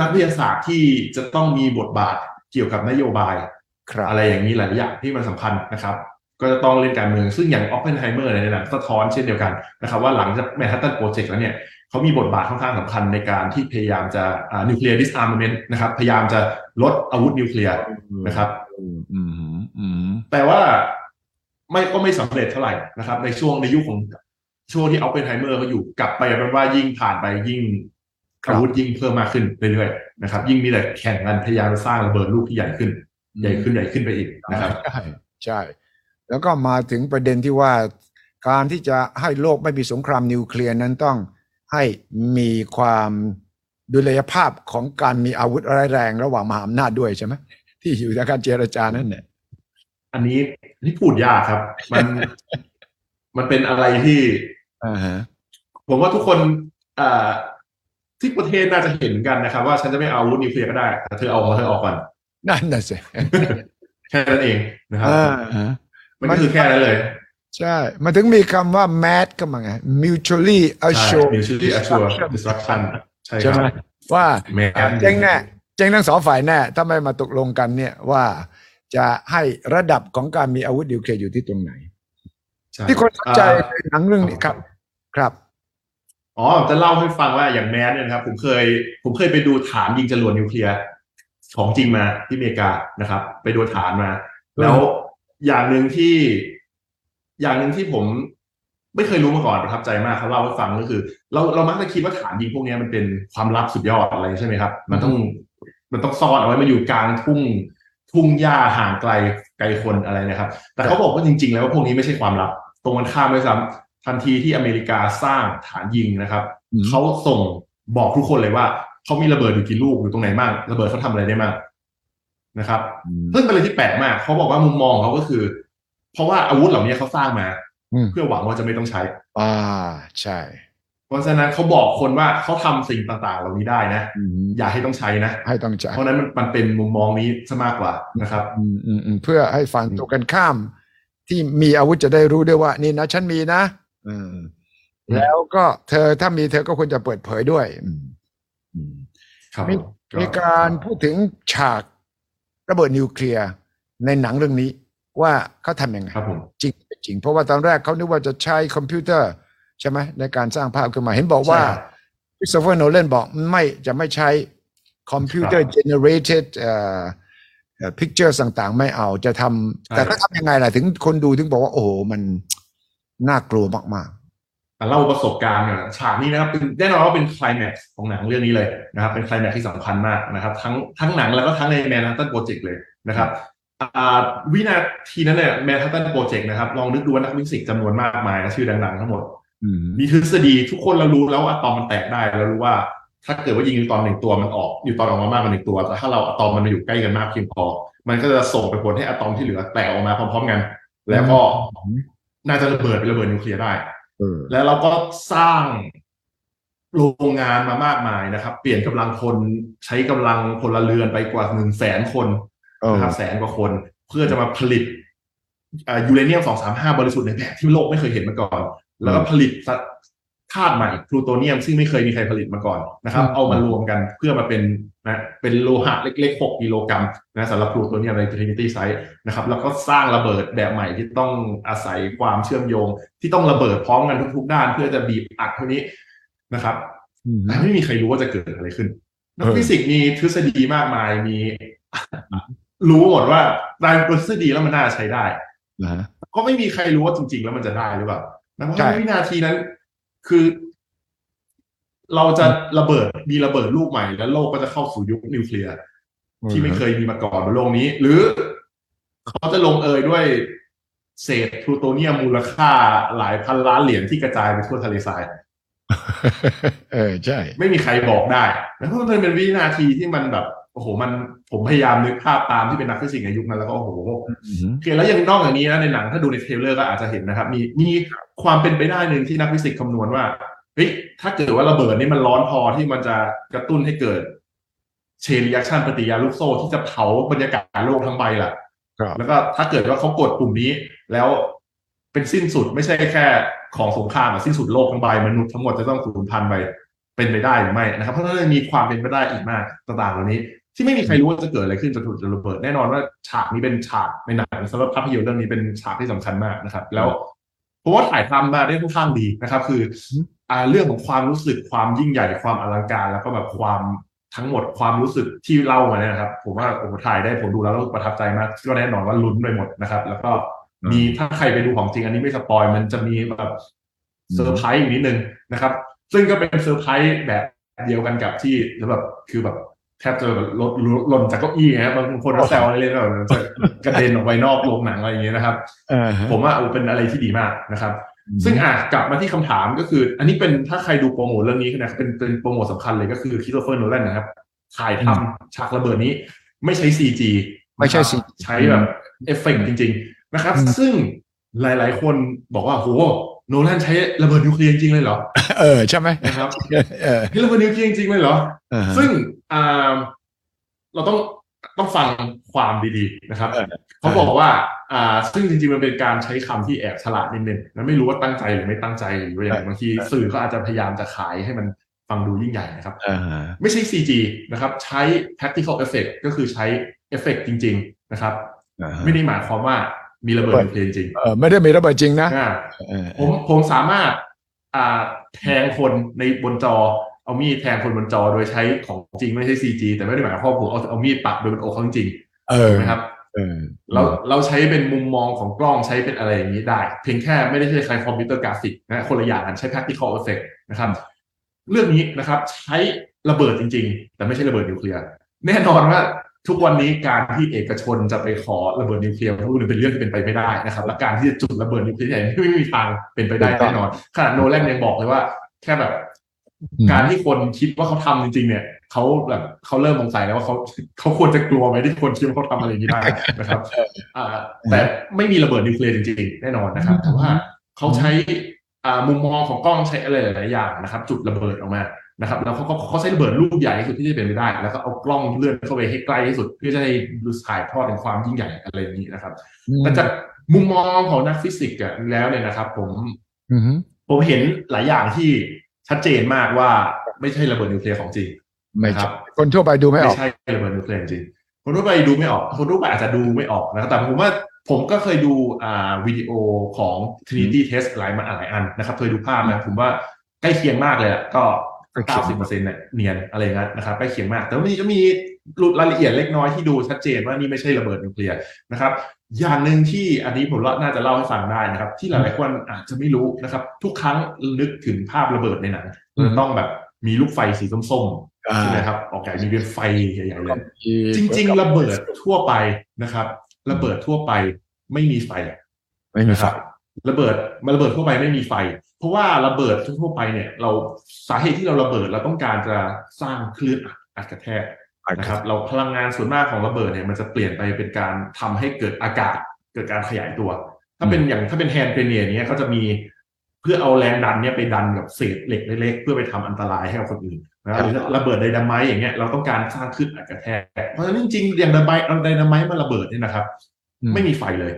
นักวิทยาศาสตร์ที่จะต้องมีบทบาทเกี่ยวกับนโยบายครับอะไรอย่างนี้หลายอย่างที่มันสำคัญนะครับ ก็จะต้องเล่นการเมืองซึ่งอย่างออ p เพนไฮเมอร์ในหนังสะท้อนเช่นเดียวกันนะครับว่าหลังจากแมนฮัตตันโปรเจกต์แล้วเนี่ย เขามีบทบาทค่อนข้างสำคัญในการที่พยายามจะnuclear disarmament นะครับ พยายามจะลดอาวุธนิวเคลียร์นะครับอืมอืมอืมแต่ว่าไม่ก็ไม่สำเร็จเท่าไหร่นะครับ ในช่วงในยุคของช่วงที่ออปเพนไฮเมอร์เขาอยู่กลับไปเป็นว่ายิ่งผ่านไปยิ่งอาวุธยิ่งเพิ่มมากขึ้นเรื่อยๆนะครับ ยิ่งมีแต่แข่งกันพยายามสร้างระเบิดลูกที่ใหญ่ขึ้น ใหญ่ขึ้นใหญ่ขึ้นไปอีกนะครับใช่ใช่ แล้วก็มาถึงประเด็นที่ว่าการที่จะให้โลกไม่มีสงครามนิวเคลียร์นั้นต้อง ให้มีความดุลยภาพของการมีอาวุธร้ายแรงระหว่างมหาอำนาจด้วยใช่ไหมที่อยู่ในการเจรจานั่นเนี่ยอันนี้นี่พูดยากครับ มัน มันเป็นอะไรที่อ่าฮะผมว่าทุกคนอ่าที่ประเทศน่าจะเห็นกันนะครับ ว่าฉันจะไม่เอาอาวุธนิวเคลียร์ก็ได้แต่เธอเอาของเธอออกก่อนนั่นน่ะสิแค่นั้นเองนะครับอ่าฮะมันก็คือแค่นั้นเลย ใช่ มันถึงมีคำว่า MAD ก็มาไง mutually ใช่ assured mutually assured destruction ใช่คใช่รัไหมบว่าแม้นเจ๊งแน่เจ๊งทั้งสองฝ่ายแน่ ถ้าไม่มาตกลงกันเนี่ยว่าจะให้ระดับของการมีอาวุธนิวเคลียร์อยู่ที่ตรงไหนใช่ที่คนสนใจอ่าในหนังเรื่องนี้ครับ ครับอ๋อจะเล่าให้ฟังว่าอย่างแมสเนี่ยนะครับ ผมเคย ผมเคยไปดูฐานยิงจรวดนิวเคลียร์ของจริงมาที่อเมริกานะครับ ไปดูฐานมา แล้วอย่างหนึ่งที่ อย่างหนึ่งที่ผมไม่เคยรู้มาก่อนประทับใจมากเขาเล่าให้ฟังก็คือ เราเรามักจะคิดว่าฐานยิงพวกนี้มันเป็นความลับสุดยอดอะไรใช่ไหมครับ มันต้องมันต้องซ่อนเอาไว้มันอยู่กลางทุ่งทุ่งหญ้าห่างไกลไกลคนอะไรนะครับ แต่เขาบอกว่าจริง ๆ แล้วว่าพวกนี้ไม่ใช่ความลับ ตรงกันข้ามด้วยซ้ำทันทีที่อเมริกาสร้างฐานยิงนะครับอืมเขาส่งบอกทุกคนเลยว่าเขามีระเบิดอยู่กี่ลูกอยู่ตรงไหนบ้างระเบิดเขาทำอะไรได้บ้างนะครับอืมซึ่งเป็นอะไรที่แปลกมากเขาบอกว่ามุมมองของเขาก็คือ เพราะว่าอาวุธเหล่านี้เขาสร้างมาอืมเพื่อหวังว่าจะไม่ต้องใช้ อ่าใช่ เพราะฉะนั้นเขาบอกคนว่าเขาทำสิ่งต่างๆ เหล่านี้ได้นะอืมอย่าให้ต้องใช้นะ ให้ต้องจ่ายเพราะฉะนั้นมันมันเป็นมุมมองนี้ซะมากกว่านะครับอืมอืมอืมเพื่อให้ฝั่งอืมตรงกันข้าม ที่มีอาวุธจะได้รู้ด้วยว่า นี่นะฉันมีนะอืมแล้วก็เธอถ้ามีเธอก็ควรจะเปิดเผยด้วยอืมอืมครับมีมีการพูดถึงฉากระเบิดนิวเคลียร์ในหนังเรื่องนี้ ว่าเขาทำยังไงครับผมจริงไม่จริง เพราะว่าตอนแรกเขานึกว่าจะใช้คอมพิวเตอร์ใช่ไหมในการสร้างภาพขึ้นมาเห็นบอกว่าใช่ครับคริสโตเฟอร์โนแลนบอกไม่จะไม่ใช้ computer generated เอ่อเอ่อ pictures ต่างๆ ไม่เอาจะทำใช่แต่ก็ทำยังไงล่ะถึงคนดูถึงบอกว่า โอ้โห มันน่ากลัวมากอะเล่าประสบการณ์หน่อยฉากนี้นะครับเป็นแน่นอนว่าเป็นไคลแม็กซ์ของหนังเรื่องนี้เลยนะครับ เป็นไคลแม็กซ์ที่สำคัญมากนะครับ ทั้งทั้งหนังแล้วก็ทั้งในแมนฮัตตันโปรเจกต์เลยนะครับอ่า วินาทีนั้นเนี่ยแมนฮัตตันโปรเจกต์นะครับ ลองนึกดูว่านักฟิสิกส์จำนวนมากมายนะชื่อดังๆทั้งหมดๆอืมมีทฤษฎีทุกคนเรารู้แล้วว่าอะตอมมันแตกได้เรารู้ว่า ถ้าเกิดว่ายิงนิวตรอนหนึ่งตัวมันออกนิวตรอนออกมามากกว่าหนึ่งตัว แต่ถ้าเราอะตอมมันมาอยู่ใกล้กันมากเพียงพอ มันก็จะส่งไปผลให้อะตอมที่เหลือแตกออกมาพร้อมๆกัน แล้วก็น่าจะระเบิดเป็นระเบิดนิวเคลียร์ได้เออแล้วเราก็สร้างโรงงานมามากมายนะครับ เปลี่ยนกำลังคนใช้กำลังพลเรือนไปกว่าหนึ่งแสนคนเออ นะครับแสนกว่าคนเพื่อจะมาผลิตอ่ายูเรเนียม235บริสุทธิ์ในแบบที่โลกไม่เคยเห็นมาก่อน แล้วก็ผลิตธาตุใหม่พลูโตเนียมซึ่งไม่เคยมีใครผลิตมาก่อนนะครับ เอามารวมกันเพื่อมาเป็นนะเป็นโลหะเล็กๆ 6กิโลกรัมนะสำหรับพลูโตเนียมใน Trinity Site นะครับแล้วก็สร้างระเบิดแบบใหม่ที่ต้องอาศัยความเชื่อมโยง ที่ต้องระเบิดพร้อมกันทุกๆด้าน เพื่อจะบีบอัดเท่านี้นะครับอืมแต่ไม่มีใครรู้ว่าจะเกิดอะไรขึ้นนักเออฟิสิกส์มีทฤษฎีมากมายมี รู้หมดว่าได้ทฤษฎีแล้วมันน่าใช้ได้นะฮะก็ไม่มีใครรู้ว่าจริง ๆ แล้วมันจะได้หรือเปล่านะเพราะใช่ฉะนั้นวินาทีนั้น คือ เราจะระเบิดมีระเบิดลูกใหม่ แล้วโลกก็จะเข้าสู่ยุคนิวเคลียร์ที่ไม่เคยมีมาก่อนบนโลกนี้ หรือเขาจะลงเอยด้วยเศษพลูโตเนียมมูลค่าหลายพันล้านเหรียญที่กระจายไปทั่วทะเลทราย เออใช่ ไม่มีใครบอกได้ แล้วเพราะมันเป็นวินาทีที่มันแบบ โอ้โหมันผมพยายามนึกภาพตามที่เป็นนักฟิสิกส์ในยุคนั้นแล้วก็โอ้โหอืมโอเคแล้วยังนอกจากนี้นะในหนังถ้าดูใน trailer ก็อาจจะเห็นนะครับ มีมีความเป็นไปได้หนึ่งที่นักฟิสิกส์คำนวณว่าเฮ้ยถ้าเกิดว่าระเบิดนี่มันร้อนพอที่มันจะกระตุ้นให้เกิด chain reaction ปฏิกิริยาลูกโซ่ที่จะเผาบรรยากาศโลกทั้งใบล่ะครับแล้วก็ถ้าเกิดว่าเขากดปุ่มนี้ แล้วเป็นสิ้นสุดไม่ใช่แค่ของสงครามอะสิ้นสุดโลกทั้งใบมนุษย์ทั้งหมดจะต้องสูญพันธุ์ไปเป็นไปได้หรือไม่นะครับ เพราะฉะนั้นมีความเป็นไปได้อีกมากต่างๆเหล่านี้ ที่ไม่มีใครรู้ว่าจะเกิดอะไรขึ้นจะถูกจะระเบิดแน่นอนว่าฉากนี้เป็นฉากในหนังสำหรับภาพยนตร์เรื่องนี้เป็นฉากที่สำคัญมากนะครับ แล้วผมว่าถ่ายทำมาได้ค่อนข้างดีนะครับ คืออ่าเรื่องของความรู้สึกความยิ่งใหญ่ความอลังการ แล้วก็แบบความทั้งหมดความรู้สึกที่เล่ามาเนี่ยนะครับ ผมว่าเขาถ่ายได้ผมดูแล้วก็ประทับใจมากก็แน่นอนว่าลุ้นไปหมดนะครับ แล้วก็มีถ้าใครไปดูของจริงอันนี้ไม่ spoil มันจะมีแบบเซอร์ไพรส์อีกนิดนึงนะครับ ซึ่งก็เป็นเซอร์ไพรส์แบบเดียวกันกับที่แล้วแบบคือแบบ แทบจะแบบลดหล่นจากเก้าอี้ฮะบางคนก็แซวเล่นๆแบบมันจะกระเด็นออกไปนอกโรงหนังอะไรอย่างเงี้ยนะครับเออฮะผมว่าเออเป็นอะไรที่ดีมากนะครับ ซึ่งอะกลับมาที่คำถามก็คือ อันนี้เป็นถ้าใครดูโปรโมทเรื่องนี้นะครับเป็นเป็นโปรโมทสำคัญเลยก็คือคริสโตเฟอร์โนแลนนะครับถ่ายทำฉากระเบิดนี้ ไม่ใช้ CG ไม่ใช่นะครับ CG ใช้แบบเอฟเฟกต์จริง ๆ นะครับอืมซึ่งหลาย ๆ คนบอกว่าโห โนแลนใช้ระเบิดนิวเคลียร์จริงๆเลยเหรอ เออใช่ไหมนะครับเออใช้ระเบิดนิวเคลียร์จริงๆเลยเหรอเออฮะซึ่งอ่าเราต้องต้องฟังความดีๆนะครับเออเขาบอกว่า อ่า ซึ่งจริงๆมันเป็นการใช้คำที่แอบฉลาดนิดนึงนะไม่รู้ว่าตั้งใจหรือไม่ตั้งใจหรือว่าอย่างไรบางทีสื่อเขาอาจจะพยายามจะขายให้มันฟังดูยิ่งใหญ่นะครับเออฮะไม่ใช่ CG นะครับ ใช้ practical effect ก็คือใช้เอฟเฟกต์จริง ๆ นะครับเออฮะไม่ได้หมายความว่า มีระเบิดนิวเคลียร์จริงเออไม่ได้มีระเบิดจริงนะอ่าเออผมผมสามารถอ่าแทงคนในบนจอเอามีดแทงคนบนจอโดยใช้ของจริงไม่ใช่ CG แต่ไม่ได้หมายความว่าผมเอาเอามีดปักโดนบนอกเขาจริงเอๆอนะครับเออเราเราใช้เป็นมุมมองของกล้องใช้เป็นอะไรอย่างนี้ได้ เพียงแค่ไม่ได้ใช้คอมพิวเตอร์กราฟิกนะคนละอย่างกันใช้ practical effect นะครับ เรื่องนี้นะครับใช้ระเบิดจริง ๆ แต่ไม่ใช่ระเบิดนิวเคลียร์แน่นอนว่า ทุกวันนี้การที่เอกชนจะไปขอระเบิดนิวเคลียร์ทั้งลูกเป็นเรื่องที่เป็นไปไม่ได้นะครับ และการที่จะจุดระเบิดนิวเคลียร์ใหญ่ไม่มีทางเป็นไปได้แน่นอนขนาดโนแลนยังบอกเลยว่า แค่แบบ การที่คนคิดว่าเขาทำจริง ๆ เนี่ยเขาแบบเขาเริ่มสงสัยแล้วว่าเขาเขาควรจะกลัวไหมที่คนคิดว่าเขาทำอะไรอย่างนี้ได้นะครับอ่าแต่ไม่มีระเบิดนิวเคลียร์จริงๆแน่นอนนะครับแต่ว่าเขาใช้อ่ามุมมองของกล้องใช้อะไรหลายๆอย่างนะครับ จุดระเบิดออกมา นะครับแล้วเขาก็เขาใช้ระเบิดลูกใหญ่ที่สุดที่จะเป็นไปได้ แล้วก็เอากล้องเลื่อนเข้าไปให้ใกล้ที่สุด เพื่อจะให้ดูถ่ายทอดในความยิ่งใหญ่อะไรอย่างนี้นะครับแต่จากมุมมองของนักฟิสิกส์อะแล้วเนี่ยนะครับ ผมอือฮึผมเห็นหลายอย่างที่ชัดเจนมากว่าไม่ใช่ระเบิดนิวเคลียร์ของจริงไม่ครัใช่บคนทั่วไปดูไม่อไม่อกใช่ระเบิดนิวเคลียร์จริงคนทั่วไปดูไม่ออก คนทั่วไปอาจจะดูไม่ออกนะครับแต่ผมว่าผมก็เคยดูอ่าวิดีโอของ Trinity Test หลายมาหลายอันนะครับ เคยดูภาพนะผมว่าใกล้เคียงมากเลยอะก็ใกล้ เคียงเก้าสิบเปอร์เซ็นต์เนี่ยเนียนอะไรเงี้ยนะครับใกล้เคียงมาก แต่ว่ามีจะมีรายละเอียดเล็กน้อยที่ดูชัดเจนว่านี่ไม่ใช่ระเบิดนิวเคลียร์นะครับ อย่างหนึ่งที่อันนี้ผมน่าจะเล่าให้ฟังได้นะครับ ที่หลายๆคนอาจจะไม่รู้นะครับ ทุกครั้งนึกถึงภาพระเบิดในหนังจะต้องแบบมีลูกไฟสีส้มๆอ่าใช่ไหมครับออกใหญ่มีเป็นไฟใหญ่ๆเลยมีจริง ๆ ระเบิดทั่วไปนะครับ ระเบิดทั่วไปไม่มีไฟไม่มีนะไฟครับระเบิดมันระเบิดทั่วไปไม่มีไฟ เพราะว่าระเบิดทั่วไปเนี่ย เราสาเหตุที่เราระเบิดเราต้องการจะสร้างคลื่นอัดอัดกระแทกนะครับ เราพลังงานส่วนมากของระเบิดเนี่ยมันจะเปลี่ยนไปเป็นการทำให้เกิดอากาศเกิดการขยายตัว ถ้าเป็นอย่างถ้าเป็นแฮนด์เพเนียเนี้ยเขาจะมีเพื่อเอาแรงดันเนี่ยไปดันกับเศษเหล็กเล็กๆเพื่อไปทำอันตรายให้กับคนอื่นนะครับหรือระเบิดไดนาไมต์อย่างเงี้ยเราต้องการสร้างคลื่นอัดกระแทกเพราะฉะนั้นจริงๆอย่างไดนาไมต์ไดนาไมต์มันระเบิดเนี่ยนะครับ ไม่มีไฟเลย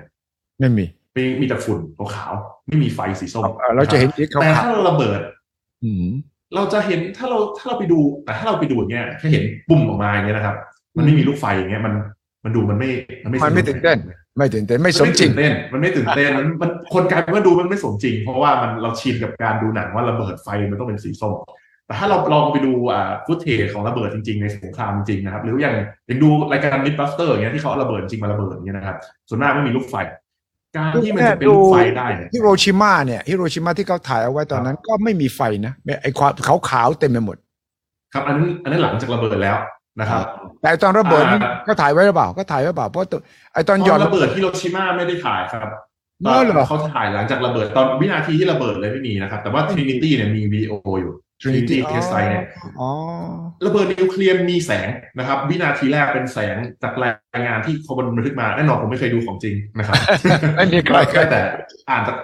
ไม่มี มีมีแต่ฝุ่นขาวๆไม่มีไฟสีส้มเอ่อเราจะเห็นสีขาวแต่ถ้าเราระเบิดๆอืมเราจะเห็นถ้าเราถ้าเราไปดู แต่ถ้าเราไปดูอย่างเงี้ยแค่เห็นปุ่มออกมาอย่างเงี้ยนะครับ มันไม่มีลูกไฟอย่างเงี้ยมันมันดูมันไม่ มันไม่มันไม่สกตื่นเต้น ไม่ตื่นเต้นไม่มันสมไม่จริงตื่นเต้นมันไม่ตื่นเต้นมันมันคนกลายเป็นว่าดูมันไม่สมจริง เพราะว่ามันเราชินกับการดูหนังว่าระเบิดไฟมันต้องเป็นสีส้มแต่ถ้าเราลองไปดูอ่า footage ของระเบิดจริงๆในสงครามจริงๆนะครับ หรืออย่างอย่างดูรายการ MythBusters อย่างเงี้ยที่เขาเอาระเบิดจริงมาระเบิดอย่างเงี้ยนะครับ ส่วนมากไม่มีลูกไฟ การที่มันจะเป็นลูกไฟได้เนี่ยฮิโรชิมาเนี่ยฮิโรชิมาที่เขาถ่ายเอาไว้ตอนนั้นก็ไม่มีไฟนะไอ้ความขาวๆเต็มไปหมด ครับอันนั้นอันนั้นหลังจากระเบิดแล้วนะครับ แต่ตอนระเบิดนี่อ่าก็ถ่ายไว้หรือเปล่าก็ถ่ายไว้หรือเปล่าเพราะตัวไอ้ตอนหตย่ออนนระเบิดฮิโรชิมาไม่ได้ถ่ายครับอ๋อเหรอเขาถ่ายหลังจากระเบิดตอนวินาทีที่ระเบิดเลยไม่มีนะครับ แต่ว่า Trinity เนี่ยมีวีดีโออยู่ Trinity Test Site เนี่ยอ๋อระเบิดนิวเคลียร์มีแสงนะครับ วินาทีแรกเป็นแสงจากรายงานที่เขาบันทึกมาแน่นอนผมไม่เคยดูของจริงนะครับไม่มีใครเคยแต่อ่านจาก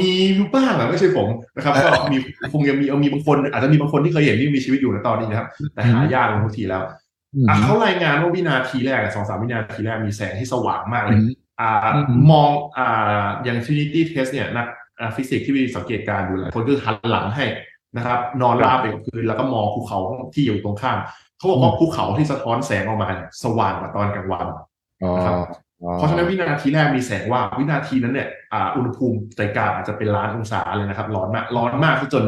มีอยู่บ้างอะไม่ใช่ผมนะครับก็มีคงยังมีเอามีบางคน อาจจะมีบางคนที่เคยเห็นที่มีชีวิตอยู่ในตอนนี้นะครับ แต่หายากลงทุกทีแล้วอืมอะเขารายงานว่าวินาทีแรกอะสองสามวินาทีแรกมีแสงที่สว่างมากเลอืยมอ่าอืมมองอ่าอย่าง Trinity Test เนี่ยนักอ่าฟิสิกส์ที่สังเกตการณ์อยู่หลายคนคือหันหลังให้ นะครับ นอนราบไปกับพื้นแล้วก็มองภูเขาที่อยู่ตรงข้ามเขาบอกว่าภูเขาที่สะท้อนแสงออกมาเนี่ยสว่างกว่าตอนกลางวันอ๋อนะครับอ๋อเพราะฉะนั้นวินาทีแรกมีแสงว่าบวินาทีนั้นเนี่ยอ่าอุณหภูมิใจกลางอาจจะเป็นล้านองศาเลยนะครับ ร้อนมากร้อนมากจน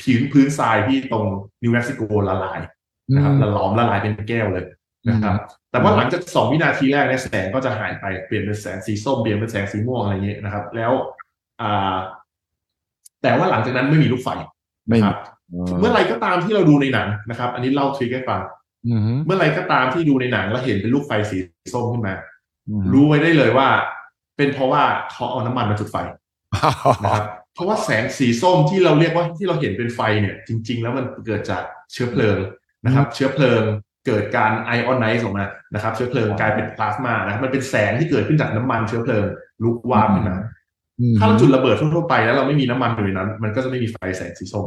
พื้นพื้นทรายที่ตรงนิวเม็กซิโกละลายนะครับละล้อมละลายเป็นแก้วเลยนะครับ แต่ว่าหลังจากสองวินาทีแรกเนี่ยแสงก็จะหายไปเปลี่ยนเป็นแสงสีส้มเปลี่ยนเป็นแสงสีม่วงอะไรอย่างเงี้ยนะครับ แล้ว อ่า แต่ว่าหลังจากนั้นไม่มีลูกไฟ ไม่มีรับเมื่อไรก็ตามที่เราดูในหนังนะครับ อันนี้เล่า trick ให้ฟังอืมเมื่อไรก็ตามที่ดูในหนังแล้วเห็นเป็นลูกไฟสีส้มขึ้นมาอืมรู้ไว้ได้เลยว่า เป็นเพราะว่าเขาเอาน้ำมันมาจุดไฟนะครับเพราะว่าแสงสีส้มที่เราเรียกว่าที่เราเห็นเป็นไฟเนี่ย จริง ๆ แล้วมันเกิดจากเชื้อเพลิงนะครับ เชื้อเพลิงเกิดการ ionize ออกมานะครับ เชื้อเพลิงกลายเป็นพลาสมานะครับมันเป็นแสงที่เกิดขึ้นจากน้ำมันเชื้อเพลิงลุกวาบขึ้นมาอืม ถ้าเราจุดระเบิดทั่วๆไปแล้วเราไม่มีน้ำมันอยู่ในนั้น มันก็จะไม่มีไฟแสงสีส้ม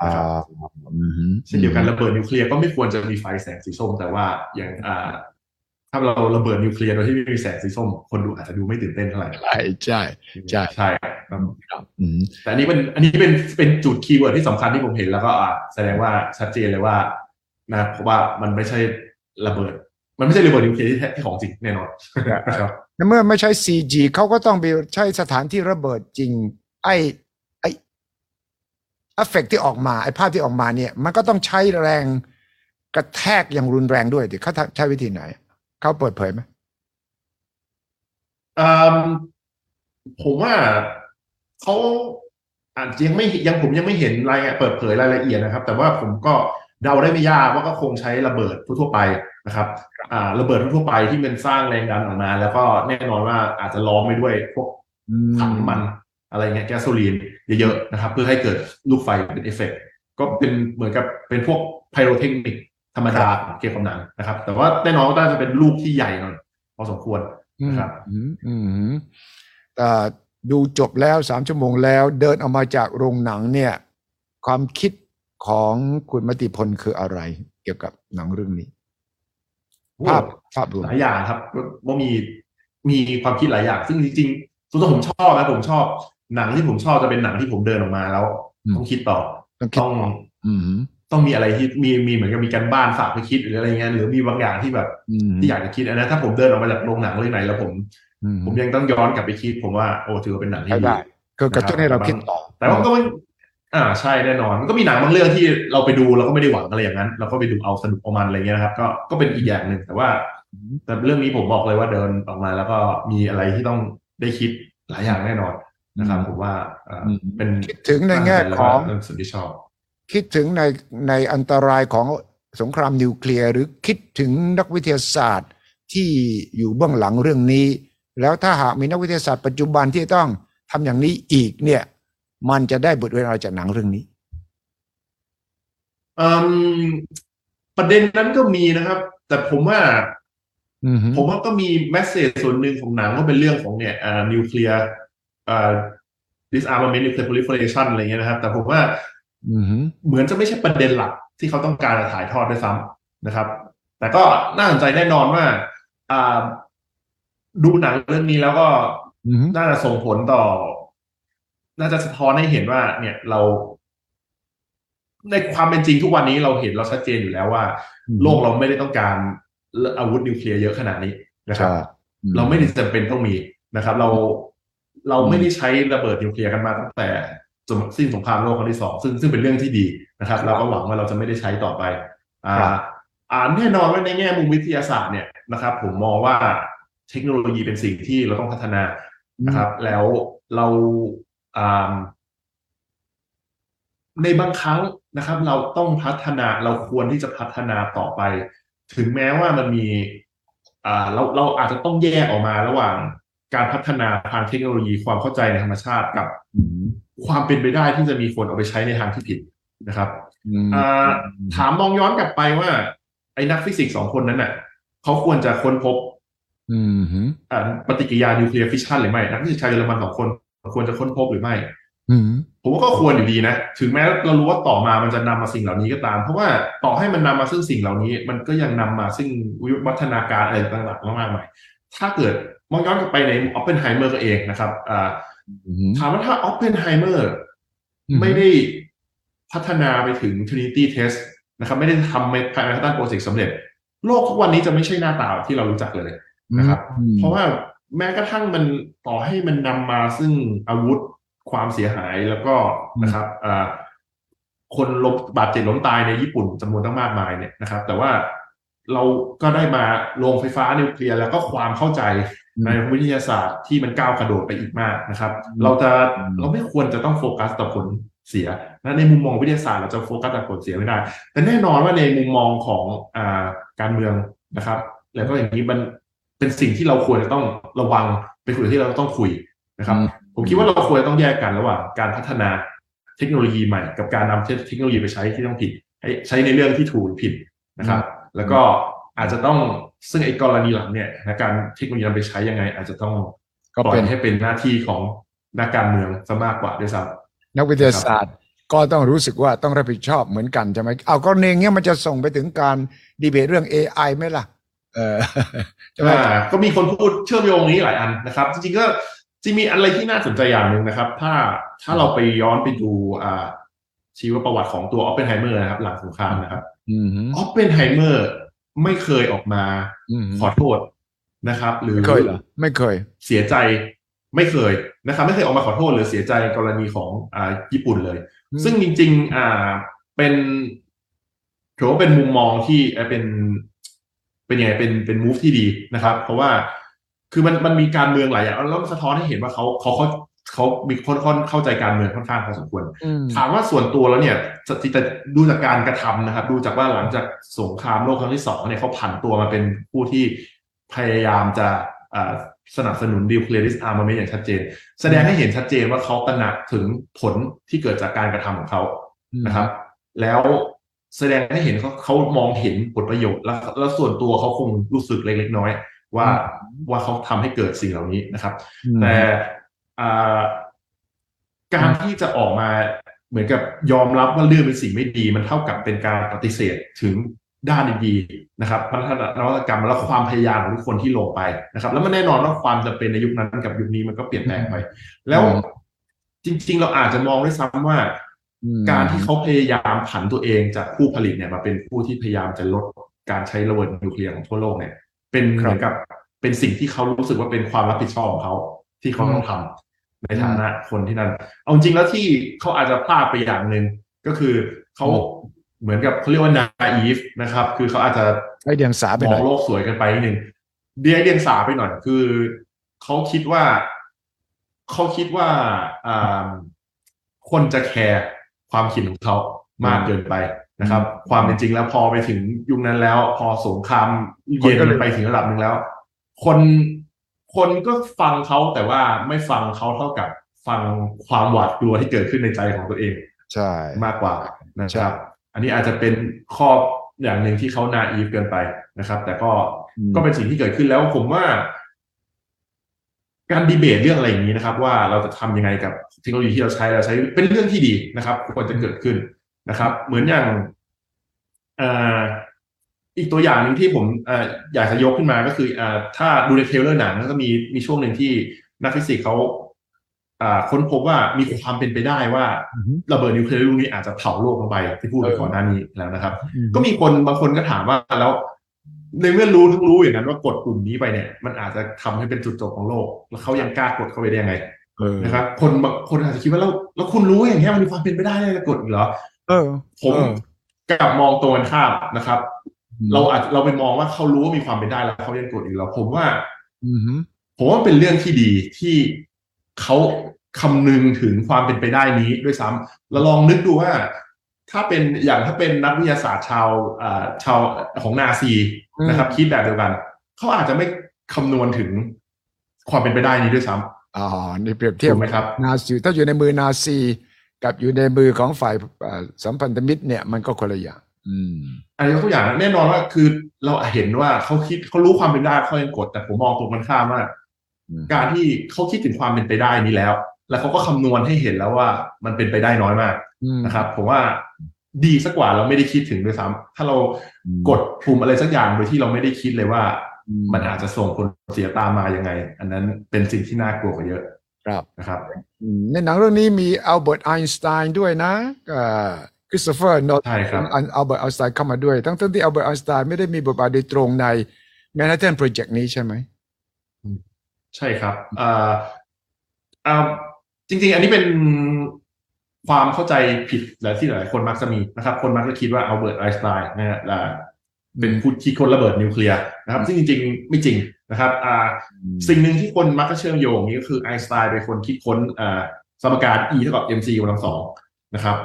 อ่าอืมเช่นเดียวกันระเบิดนิวเคลียร์ก็ไม่ควรจะมีไฟแสงสีส้ม แต่ว่าอย่างอ่าถ้าเราระเบิดนิวเคลียร์โดยที่ไม่มีแสงสีส้ม คนดูอาจจะดูไม่ตื่นเต้นเท่าไหร่ใช่ใช่ใช่ใช่ครับครับอืมแต่อันนี้เป็นอันนี้เป็นเป็นจุด keyword ที่สำคัญที่ผมเห็นแล้วก็อ่าแสดงว่าชัดเจนเลยว่านะเพราะว่ามันไม่ใช่ระเบิด มันไม่ใช่ระเบิดนิวเคลียร์ที่แท้ที่ของจริงแน่นอนครับ เมื่อไม่ใช่ CG เขาก็ต้องไปใช้สถานที่ระเบิดจริง ไอ้ไอ้เอฟเฟกที่ออกมา ไอ้ภาพที่ออกมาเนี่ย มันก็ต้องใช้แรงกระแทกอย่างรุนแรงด้วยดิเขาใช้วิธีไหน เขาเปิดเผยไหมผมว่าเขาอาจจะยังไม่ยังผมยังไม่เห็นรายเปิดเผยรายละเอียดนะครับ แต่ว่าผมก็เดาได้ไม่ยากว่าก็คงใช้ระเบิดทั่วไป นะครับอ่าระเบิดทั่วๆไปที่มันสร้างแรงดันออกมา แล้วก็แน่นอนว่าอาจจะล้อมไปด้วยพวกอืมถังน้ำมันอะไรเงี้ยแก๊สโซลีนเยอะๆนะครับ เพื่อให้เกิดลูกไฟเป็นเอฟเฟกต์ก็เป็นเหมือนกับเป็นพวก pyrotechnic ธรรมดาของเกมกำนันนะครับ แต่ว่าแน่นอนว่าน่าจะเป็นลูกที่ใหญ่หน่อยพอสมควรนะครับอืมอืมอืมแต่ดูจบแล้วสามชั่วโมงแล้ว เดินออกมาจากโรงหนังเนี่ย ความคิดของคุณมติพลคืออะไร เกี่ยวกับหนังเรื่องนี้ ภาพภาพรวมหลายอย่างครับว่ามีมีความคิดหลายอย่าง ซึ่งจริงๆส่วนตัวผมชอบนะผมชอบ หนังที่ผมชอบจะเป็นหนังที่ผมเดินออกมาแล้วอืมต้องคิดต่อต้องคิดต้องอืมต้องมีอะไรที่มีมีเหมือนกับมีการบ้านฝากไปคิดหรืออะไรเงี้ยหรือมีบางอย่างที่แบบอืมที่อยากจะคิดอันนั้นถ้าผมเดินออกมาจากโรงหนังเรื่องไหนแล้วผมอืมผมยังต้องย้อนกลับไปคิด ผมว่าโอ้ถือว่าเป็นหนังที่ใช้ดีได้คือกระตุ้นให้เราคิดต่อ แต่ว่าก็ไม่ อ่าใช่แน่นอนมันก็มีหนังบางเรื่องที่เราไปดูเราก็ไม่ได้หวังอะไรอย่างนั้น เราก็ไปดูเอาสนุกเอามันอะไรเงี้ยนะครับ ก็ก็เป็นอีกอย่างหนึ่งแต่ว่า แต่เรื่องนี้ผมบอกเลยว่าเดินออกมาแล้วก็มีอะไรที่ต้องได้คิดหลายอย่างแน่นอนนะครับผมว่าเอ่ออมเป็นคิดถึงในแง่ของเรื่องสิ่งที่ชอบ คิดถึงในในอันตรายของสงครามนิวเคลียร์หรือคิดถึงนักวิทยาศาสตร์ที่อยู่เบื้องหลังเรื่องนี้ แล้วถ้าหากมีนักวิทยาศาสตร์ปัจจุบันที่ต้องทำอย่างนี้อีกเนี่ย มันจะได้บทเรียนอะไรจากหนังเรื่องนี้อืมประเด็นนั้นก็มีนะครับ แต่ผมว่าอืมฮึผมว่าก็มีแมสเซจส่วนหนึ่งของหนังว่าเป็นเรื่องของเนี่ยอ่านิวเคลียร์อ่า disarmament nuclear proliferation อะไรเงี้ยนะครับ แต่ผมว่าอืมฮึเหมือนจะไม่ใช่ประเด็นหลักที่เขาต้องการจะถ่ายทอดด้วยซ้ำนะครับ แต่ก็น่าสนใจแน่นอนว่าอ่าดูหนังเรื่องนี้แล้วก็อืมฮึน่าจะส่งผลต่อ น่าจะสะท้อนให้เห็นว่า เนี่ยเรา ในความเป็นจริงทุกวันนี้เราเห็นเราชัดเจนอยู่แล้วว่า โลกเราไม่ได้ต้องการอาวุธนิวเคลียร์เยอะขนาดนี้นะครับใช่อืเราไม่ได้จำเป็นต้องมีนะครับ เราเราไม่ได้ใช้ระเบิดนิวเคลียร์กันมาตั้งแต่จนสิ้นสงครามโลกครั้งที่สองซึ่งซึ่งเป็นเรื่องที่ดีนะครับ เราก็หวังว่าเราจะไม่ได้ใช้ต่อไป อ่าอ่าแน่นอนว่าในแง่มุมวิทยาศาสตร์เนี่ยนะครับ ผมมองว่าเทคโนโลยีเป็นสิ่งที่เราต้องพัฒนานะครับ แล้วเราอ่า ในบางครั้งนะครับ เราต้องพัฒนาเราควรที่จะพัฒนาต่อไป ถึงแม้ว่ามันมีอ่าเราเราอาจจะต้องแยกออกมาระหว่างการพัฒนาทางเทคโนโลยีความเข้าใจในธรรมชาติกับอืมความเป็นไปได้ที่จะมีคนเอาไปใช้ในทางที่ผิดนะครับอืมอ่าถามมองย้อนกลับไปว่า ไอ้นักฟิสิกส์สองคนนั้นน่ะเขาควรจะค้นพบอืมฮึอ่าปฏิกิริยา nuclear fission หรือไม่ นักฟิสิกส์ชาวเยอรมันสองคน ควรจะค้นพบหรือไม่อืมผมว่าก็ควรอยู่ดีนะ ถึงแม้เรารู้ว่าต่อมามันจะนำมาสิ่งเหล่านี้ก็ตาม เพราะว่าต่อให้มันนำมาซึ่งสิ่งเหล่านี้ มันก็ยังนำมาซึ่งวิวัฒนาการอะไรต่างๆมากมายถ้าเกิดมองย้อนกลับไปในออปเพนไฮเมอร์ก็เองนะครับอ่าอืมถามว่าถ้าออปเพนไฮเมอร์อืมไม่ได้พัฒนาไปถึง Trinity Test นะครับ ไม่ได้ทำในแมนฮัตตันโปรเจกต์สำเร็จ โลกทุกวันนี้จะไม่ใช่หน้าตาที่เรารู้จักเลยนะครับอืมเพราะว่า แม้กระทั่งมันต่อให้มันนำมาซึ่งอาวุธความเสียหายแล้วก็นะครับอ่าคนล้มบาดเจ็บล้มตายในญี่ปุ่นจำนวนตั้งมากมายเนี่ยนะครับ แต่ว่าเราก็ได้มาโรงไฟฟ้านิวเคลียร์แล้วก็ความเข้าใจในวิทยาศาสตร์ที่มันก้าวกระโดดไปอีกมากนะครับ เราจะอืมเราไม่ควรจะต้องโฟกัสต่อผลเสียนะในมุมมองวิทยาศาสตร์เราจะโฟกัสแต่ผลเสียไม่ได้ แต่แน่นอนว่าในมุมมองของอ่าการเมืองนะครับ แล้วก็อย่างนี้มัน เป็นสิ่งที่เราควรจะต้องระวัง เป็นสิ่งที่เราต้องคุยนะครับอืมผมคิดว่าเราควรจะต้องแยกกันระหว่างการพัฒนาเทคโนโลยีใหม่ กับการนำเทคโนโลยีไปใช้ที่ต้องผิดให้ใช้ในเรื่องที่ถูกหรือผิดนะครับ แล้วก็อาจจะต้องซึ่งไอ้กรณีหลังเนี่ยนะการเทคโนโลยีนำไปใช้ยังไง อาจจะต้องก็ปล่อเป็ยนให้เป็นหน้าที่ของนักการเมืองซะมากกว่าด้วยซ้ำนักวิทยาศาสตร์ก็ต้องรู้สึกว่าต้องรับผิดชอบเหมือนกันใช่ไหมเอากรณีอย่างเงี้ยมันจะส่งไปถึงการดีเบตเรื่อง AI ไหมล่ะ เออใช่ไหมอ่าก็มีคนพูดเชื่อมโยงนี้หลายอันนะครับ จริงๆก็จริงมีอะไรที่น่าสนใจอย่างหนึ่งนะครับ ถ้าถ้าเราไปย้อนไปดูอ่าชีวประวัติของตัวออปเพนไฮเมอร์นะครับ หลังสงครามนะครับอืมฮึออปเพนไฮเมอร์ไม่เคยออกมาอืมฮึขอโทษนะครับ หรือไม่เคยเหรอไม่เคย เสียใจไม่เคยนะครับ ไม่เคยออกมาขอโทษหรือเสียใจกรณีของอ่าญี่ปุ่นเลยอืมซึ่งจริง ๆ อ่าเป็นถือว่าเป็นมุมมองที่เอ่อเป็น เป็นยังไงเป็นเป็น move ที่ดีนะครับ เพราะว่าคือมันมันมีการเมืองหลายอย่างแล้วมันสะท้อนให้เห็นว่าเขาเขาเขาเขามีค่อนค่อนเข้าใจการเมืองค่อนข้างพอสมควรอืมถามว่าส่วนตัวแล้วเนี่ยจะจะดูจากการกระทำนะครับ ดูจากว่าหลังจากสงครามโลกครั้งที่สองเนี่ยเขาผันตัวมาเป็นผู้ที่พยายามจะอ่าสนับสนุน nuclear disarmament อย่างชัดเจน แสดงให้เห็นชัดเจนว่าเขาตระหนักถึงผลที่เกิดจากการกระทำของเขานะครับ แล้ว แสดงให้เห็นเขาเขามองเห็นผลประโยชน์แล้วแล้วส่วนตัวเขาคงรู้สึกเล็กๆน้อยๆว่าว่าเขาทำให้เกิดสิ่งเหล่านี้นะครับอืมแต่อ่าการที่จะออกมาเหมือนกับยอมรับว่าเรื่องเป็นสิ่งไม่ดี มันเท่ากับเป็นการปฏิเสธถึงด้านดีๆนะครับพัฒนานวัตกรรมและความพยายามของทุกคนที่ลงไปนะครับ แล้วมันแน่นอนว่าความจำเป็นในยุคนั้นกับยุคนี้มันก็เปลี่ยนแปลงไป แล้วอืมจริง ๆ เราอาจจะมองด้วยซ้ำว่าอืม การที่เขาพยายามผันตัวเองจากผู้ผลิตเนี่ยมาเป็นผู้ที่พยายามจะลดการใช้ระเบิดนิวเคลียร์ของทั่วโลกเนี่ย เป็นเหมือนกับเป็นสิ่งที่เขารู้สึกว่าเป็นความรับผิดชอบของเขาที่เขาต้องทำในฐานะคนที่นั่น เอาจริงแล้วที่เขาอาจจะพลาดไปอย่างหนึ่งก็คือเขาเหมือนกับเขาเรียกว่า naive นะครับ คือเขาอาจจะไอเดียงสาไปหน่องโลกสวยกันไปนิดนึงเดียเดียงสาไปหน่อย คือเขาคิดว่าเขาคิดว่าอ่าคนจะแคร์ ความคิดของเขามากเกินไปนะครับ ความเป็นจริงแล้วพอไปถึงยุคนั้นแล้ว พอสงครามเย็นคนก็เลยไปถึงระดับหนึ่งแล้ว คนคนก็ฟังเขาแต่ว่าไม่ฟังเขาเท่ากับฟังความหวาดกลัวที่เกิดขึ้นในใจของตัวเอง ใช่มากกว่านะใช่ครับ อันนี้อาจจะเป็นข้ออย่างหนึ่งที่เขานาอีฟเกินไปนะครับ แต่ก็อืมก็เป็นสิ่งที่เกิดขึ้นแล้วผมว่า การดีเบตเรื่องอะไรอย่างนี้นะครับ ว่าเราจะทำยังไงกับเทคโนโลยีที่เราใช้เราใช้เป็นเรื่องที่ดีนะครับควรจะเกิดขึ้นนะครับ เหมือนอย่างเอ่ออีกตัวอย่างหนึ่งที่ผมเอ่ออยากจะยกขึ้นมาก็คืออ่าถ้าดูใน trailer หนังก็มีมีช่วงหนึ่งที่นักฟิสิกส์เขาอ่าค้นพบว่ามีความเป็นไปได้ว่าอืมระเบิดนิวเคลียร์ลูกนี้อาจจะเผาโลกลงไปที่พูดไปเออก่อนหน้านี้แล้วนะครับอืมก็มีคนบางคนก็ถามว่าแล้ว ในเมื่อรู้ทั้งรู้อย่างนั้นว่ากดปุ่มนี้ไปเนี่ย มันอาจจะทำให้เป็นจุดจบของโลก แล้วเขายังกล้ากดเข้าไปได้ยังไงเออนะครับคนบางคนอาจจะคิดว่าแล้วแล้วคุณรู้อย่างเงี้ยมันมีความเป็นไปได้เลยจะกดอีกเหรอเออ ผมเออกลับมองตรงกันข้ามนะครับ เราอาจเราไปมองว่าเขารู้ว่ามีความเป็นได้แล้วเขายังกดอีกเหรอผมว่าอืมผมว่าเป็นเรื่องที่ดีที่เขาคำนึงถึงความเป็นไปได้นี้ด้วยซ้ำแล้วลองนึกดูว่า ถ้าเป็นอย่างถ้าเป็นนักวิทยาศาสตร์ชาวอ่าชาวของนาซี นะครับคิดแบบเดียวกันเขาอาจจะไม่คำนวณถึงความเป็นไปได้นี้ด้วยซ้อ๋อนี่เปรียบำเทียบถูกไหมครับนาซีถ้าอยู่ในมือนาซี กับอยู่ในมือของฝ่ายเอ่อสัมพันธมิตรเนี่ยมันก็คนละอย่างอืมอันนี้ยกตัวอย่างแน่นอนว่าคือเราเห็นว่าเขาคิดเขารู้ความเป็นได้เขายังกดแต่ผมมองตรงกันข้ามว่าอืมการที่เขาคิดถึงความเป็นไปได้นี้แล้ว แล้วเขาก็คำนวณให้เห็นแล้วว่ามันเป็นไปได้น้อยมากอืมนะครับ ผมว่า ดีสักกว่าเราไม่ได้คิดถึงด้วยซ้ำถ้าเราอืมกดปุ่มอะไรสักอย่างโดยที่เราไม่ได้คิดเลยว่าอืมมันอาจจะส่งผลเสียตามมายังไง อันนั้นเป็นสิ่งที่น่ากลัวกว่าเยอะครับนะครับอืมในหนังเรื่องนี้มีอัลเบิร์ตไอน์สไตน์ด้วยนะคริสโตเฟอร์โนใช่ครับอัลเบิร์ตไอน์สไตน์เข้ามาด้วยทั้งทั้งที่อัลเบิร์ตไอน์สไตน์ไม่ได้มีบทบาทโดยตรงใน Manhattan Project นี้ใช่ไหมใช่ครับอ่าอ่าจริง ๆ อันนี้เป็น ความเข้าใจผิดหลายที่หลายคนมักจะมีนะครับ คนมักจะคิดว่าอัลเบิร์ตไอน์สไตน์นะฮะอ่าเป็นผู้คิดค้นระเบิดนิวเคลียร์นะครับ ซึ่งจริงๆ ไม่จริงนะครับอ่าสิ่งหนึ่งที่คนมักจะเชื่อมโยงนี้ก็คือไอน์สไตน์เป็นคนคิดค้นอ่าสมการ E เท่ากับ mc กำลังสองนะครับ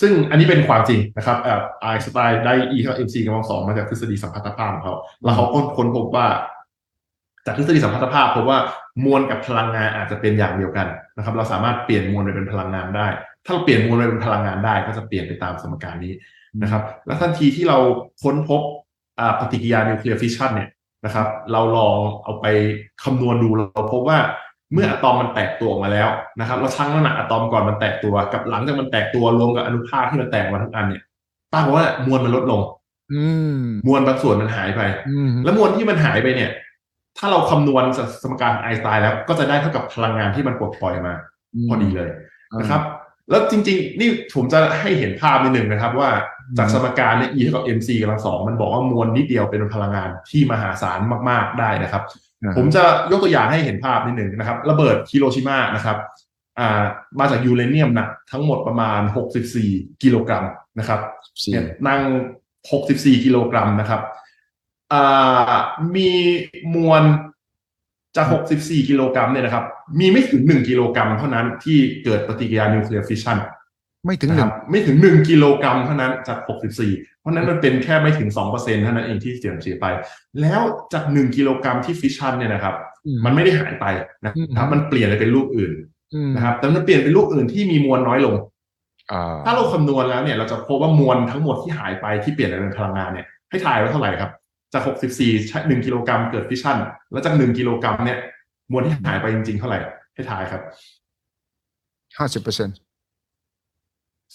ซึ่งอันนี้เป็นความจริงนะครับอ่าไอน์สไตน์ได้ E เท่ากับ mc กำลังสองมาจากทฤษฎีสัมพัทธภาพของเขาแล้วเขาก็ค้นพบว่าจากทฤษฎีสัมพัทธภาพพบว่ามวลกับพลังงานอาจจะเป็นอย่างเดียวกันนะครับ เราสามารถเปลี่ยนมวลไปเป็นพลังงานได้ ถ้าเราเปลี่ยนมวลไปเป็นพลังงานได้ก็จะเปลี่ยนไปตามสมการนี้นะครับ และทันทีที่เราค้นพบอ่าปฏิกิริยานิวเคลียร์ฟิชชันเนี่ยนะครับ เราลองเอาไปคำนวณดูเราพบว่าเมื่ออะตอมมันแตกตัวออกมาแล้วนะครับ เราชั่งน้ำหนักอะตอมก่อนมันแตกตัว กับหลังจากมันแตกตัวรวมกับอนุภาคที่มันแตกมาทั้งอันเนี่ยปรากฏว่ามวลมันลดลงอืมมวลบางส่วนมันหายไปอืมแล้วมวลที่มันหายไปเนี่ย ถ้าเราคำนวณจากสมการไอน์สไตน์แล้วก็จะได้เท่ากับพลังงานที่มันปลดปล่อยมา พอดีเลยนะครับ แล้วจริง ๆ นี่ผมจะให้เห็นภาพนิดหนึ่งนะครับ ว่าจากสมการเนี่ย E เท่ากับ mc กำลังสองมันบอกว่ามวลนิดเดียวเป็นพลังงานที่มหาศาลมาก ๆได้นะครับอ่าผมจะยกตัวอย่างให้เห็นภาพนิดหนึ่งนะครับ ระเบิดฮิโรชิมานะครับอ่ามาจากยูเรเนียมหนักทั้งหมดประมาณ 64 กิโลกรัมนะครับสี่เนี่ยนั่ง 64 กิโลกรัมนะครับอ่ามีมวล จาก 64 กิโลกรัมเนี่ยนะครับ มีไม่ถึง 1 กิโลกรัมเท่านั้นที่เกิดปฏิกิริยานิวเคลียร์ฟิชชันไม่ถึงหนะคนึ่รังบไม่ถึง1กิโลกรัมเท่านั้นจาก 64 เพราะฉะนั้นมันเป็นแค่ไม่ถึง2%เท่านั้นเองที่เสื่อมเสียไป แล้วจาก1กิโลกรัมที่ฟิชชันเนี่ยนะครับ มันไม่ได้หายไปนะครับ มันเปลี่ยนไปเป็นรูปอื่นอืมนะครับ แต่มันเปลี่ยนเป็นรูปอื่นที่มีมวลน้อยลงอ่าถ้าเราคำนวณแล้วเนี่ย เราจะพบว่ามวลทั้งหมดที่หายไปที่เปลี่ยนไปเป็นพลังงานเนี่ยให้ทายว่าเท่าไหร่ครับ จาก 64ใช้1กิโลกรัมเกิดฟิชชันแล้วจาก 1 กิโลกรัมเนี่ย มวลที่หายไปจริง ๆ เท่าไหร่ ให้ทายครับห้าสิบเปอร์เซ็นต์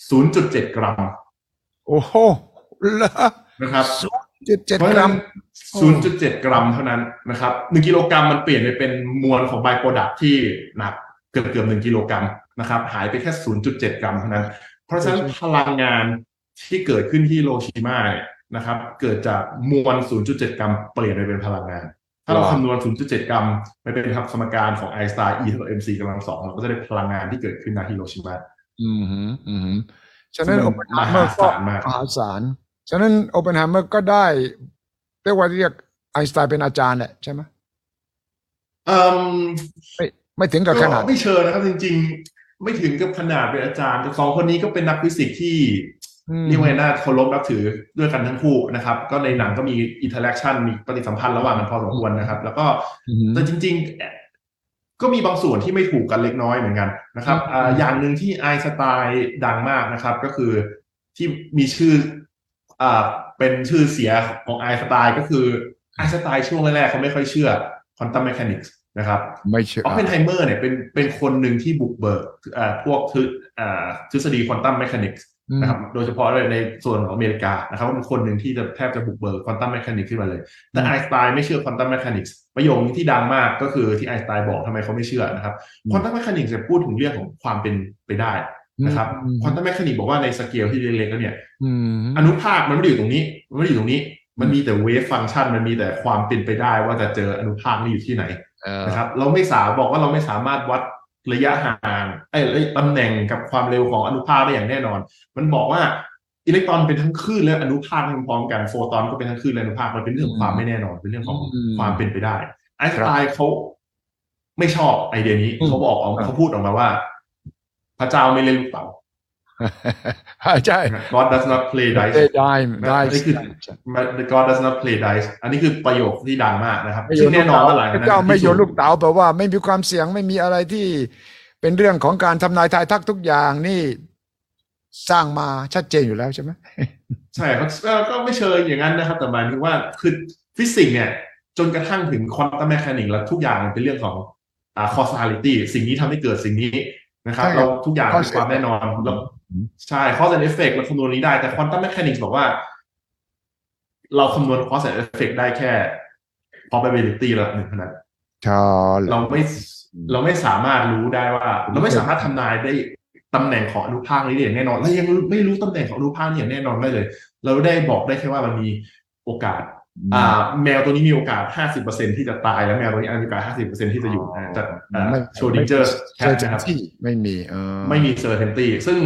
0.7 กรัม โอ้โหเหรอนะครับศูนย์จุดเจ็ดกรัมเพราะฉะรันั้น0.7 กรัมเท่านั้นนะครับ 1 กิโลกรัมมันเปลี่ยนไปเป็นมวลของ byproduct ที่หนักเกือบเกือบ1กิโลกรัมนะครับ หายไปแค่ 0.7 กรัมเท่านั้น เพราะฉะนั้นพลังงานที่เกิดขึ้นที่ฮิโรชิมาเนี่ย นะครับ เกิดจากมวล 0.7 กรัมเปลี่ยนไปเป็นพลังงาน ถ้าเราคำนวณ 0.7 กรัมไปเป็นสมการของไอน์สไตน์ E เท่ากับ mc กำลังสองเราก็จะได้พลังงานที่เกิดขึ้นณฮิโรชิมาอืมฮึอืมฮึฉะนั้นซึ่งมันโอเปนไฮเมอร์ก็มหาศาลมากมหาศาลฉะนั้นโอเปนไฮเมอร์ก็ได้เรียกว่าเรียกไอน์สไตน์เป็นอาจารย์แหละใช่ไหมเอ่มไม่ไม่ถึงกับขนาดก็ไม่เชิงนะครับจริง ๆ ไม่ถึงกับขนาดเป็นอาจารย์แต่สองคนนี้ก็เป็นนักฟิสิกส์ที่ อืมเรียกว่าน่าเคารพนับถือด้วยกันทั้งคู่นะครับ ก็ในหนังก็มี interaction มีปฏิสัมพันธ์ระหว่างกันพอสมควรนะครับ แล้วก็อืมฮึแต่จริง ๆ ก็มีบางส่วนที่ไม่ถูกกันเล็กน้อยเหมือนกันนะครับอืมอ่าอย่างหนึ่งที่ไอน์สไตน์ดังมากนะครับ ก็คือที่มีชื่ออ่าเป็นชื่อเสียของไอน์สไตน์ก็คือไอน์สไตน์ช่วงแรกๆเขาไม่ค่อยเชื่อ quantum mechanics นะครับไม่เชื่อออปเพนไฮเมอร์เนี่ยเป็นเป็นคนหนึ่งที่บุกเบิกอ่าพวกทฤอ่าทฤษฎี quantum mechanics อืม นะครับโดยเฉพาะในส่วนของอเมริกานะครับเป็นคนหนึ่งที่จะแทบจะบุกเบิก quantum mechanics ขึ้นมาเลย แต่อืมไอน์สไตน์ไม่เชื่อ quantum mechanics ประโยคที่ดังมากก็คือที่ไอน์สไตน์บอกทำไมเขาไม่เชื่อนะครับอืม quantum mechanics จะพูดถึงเรื่องของความเป็นไปได้นะครับอืม quantum mechanics บอกว่าในสเกลที่เล็กๆแล้วเนี่ยอืมอนุภาคมันไม่ได้อยู่ตรงนี้ มันไม่ได้อยู่ตรงนี้ มันมีแต่ wave function มันมีแต่ความเป็นไปได้ว่าจะเจออนุภาคนี่อยู่ที่ไหนเออนะครับเราไม่สามารถบอกว่าเราไม่สามารถวัด ระยะห่างไอ้ยตำแหน่งกับความเร็วของอนุภาคได้อย่างแน่นอน มันบอกว่าอิเล็กตรอนเป็นทั้งคลื่นและอนุภาคพร้อมๆกันโฟตอนก็เป็นทั้งคลื่นและอนุภาคมันเป็นเรื่องของความไม่แน่นอน เป็นเรื่องของความเป็นไปได้ไอน์สไตน์เขาไม่ชอบไอเดียนี้เขาบอกออกเขาพูดออกมาว่า พระเจ้าไม่เล่นลูกเต๋า ใช่ God does not play ได้ dice ได้ได้นี่คือ The God does not play dice อันนี้คือประโยคที่ดังมากนะครับไม่โยซึ่งนลูแน่กนอนเต๋าว่าหลังพจากระนั้นเจ้าไม่โยนพิสูจลูกเต๋าแปลว่าไม่มีความเสี่ยงไม่มีอะไรที่เป็นเรื่องของการทำนายทายทักทุกอย่างนี่สร้างมาชัดเจนอยู่แล้วใช่ไหมใช่ครับเอ่อก็ไม่เชิงอย่างนั้นนะครับ แต่หมายถึงว่าคือฟิสิกส์เนี่ย จนกระทั่งถึง quantum mechanics แล้วทุกอย่างมันเป็นเรื่องของอ่า causality สิ่งนี้ทำให้เกิดสิ่งนี้นะครับใช่ครับเราทุกอย่างเป็นความแน่นอนเราใช่ cause and effect เราคำนวณนี้ได้แต่ quantum mechanics บอกว่า เราคำนวณ cause and effect ได้แค่ probability ระดับหนึ่งเท่านั้นใช่เราไม่เราไม่สามารถรู้ได้ว่า เราไม่สามารถทำนายได้ตำแหน่งของอนุภาคนี้ได้อย่างแน่นอนเรายังไม่รู้ตำแหน่งของอนุภาคนี้อย่างแน่นอนได้เลย เราได้บอกได้แค่ว่ามันมีโอกาสอ่า แมวตัวนี้มีโอกาส 50%ที่จะตายแล้วแมวตัวนี้มีโอกาส 50%ที่จะอยู่นะจากแมวชเรอดิงเงอร์เจอจากที่ไม่มีเออไม่มี certainty ซึ่ง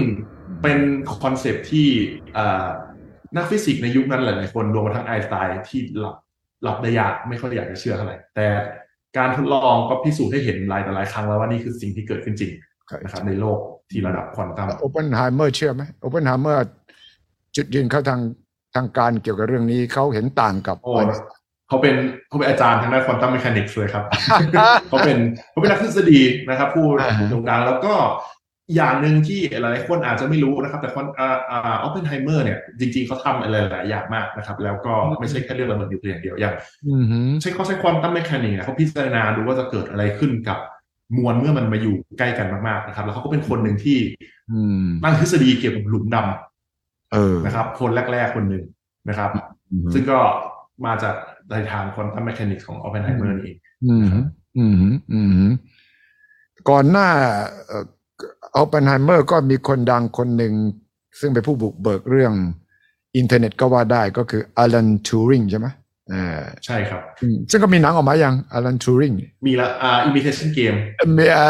เป็นคอนเซปต์ที่อ่านักฟิสิกส์ในยุคนั้นหลายๆคนรวมทั้งไอน์สไตน์ที่หลับหลับได้ยากไม่ค่อยอยากจะเชื่อเท่าไหร่แต่การทดลองก็พิสูจน์ให้เห็นหลายต่อหลายครั้งแล้วว่านี่คือสิ่งที่เกิดขึ้นจริงนะครับในโลกที่ระดับควอนตัมออปเพนไฮเมอร์เชื่อไหมออปเพนไฮเมอร์จุดยืนเขาทาง ทางการเกี่ยวกับเรื่องนี้เขาเห็นต่างกับโอ้เขาเป็นเขาเป็นอาจารย์ทางด้าน quantum mechanics เลยครับเขาเป็นเขาเป็นนักทฤษฎีนะครับผู้อ่าฮะโด่งดังแล้วก็อย่างหนึ่งที่หลายๆคนอาจจะไม่รู้นะครับ แต่คนอ่าอ่าออปเพนไฮเมอร์เนี่ยจริงๆเขาทำอะไรหลายอย่างมากนะครับ แล้วก็ไม่ใช่แค่เรื่องระเบิดนิวเคลียร์อย่างเดียวอย่างอืมฮึใช้เขาใช้ quantum mechanics เขาพิจารณาดูว่าจะเกิดอะไรขึ้นกับมวลเมื่อมันมาอยู่ใกล้กันมากๆนะครับ แล้วเขาก็เป็นคนหนึ่งที่อืมตั้งทฤษฎีเกี่ยวกับหลุมดำเออ นะครับ คนแรก ๆ คนหนึ่งนะครับอืมฮึซึ่งก็มาจากในทาง quantum mechanics ของออปเพนไฮเมอร์นี่เองอืมฮึอืมฮึอืมฮึก่อนหน้าเอ่อออปเพนไฮเมอร์ก็มีคนดังคนหนึ่ง ซึ่งเป็นผู้บุกเบิกเรื่องอินเทอร์เน็ตก็ว่าได้ก็คืออลันทูริงใช่ไหมเออใช่ครับอืมซึ่งก็มีหนังออกมาอย่างอลันทูริงมีละอ่า imitation game มีอ่า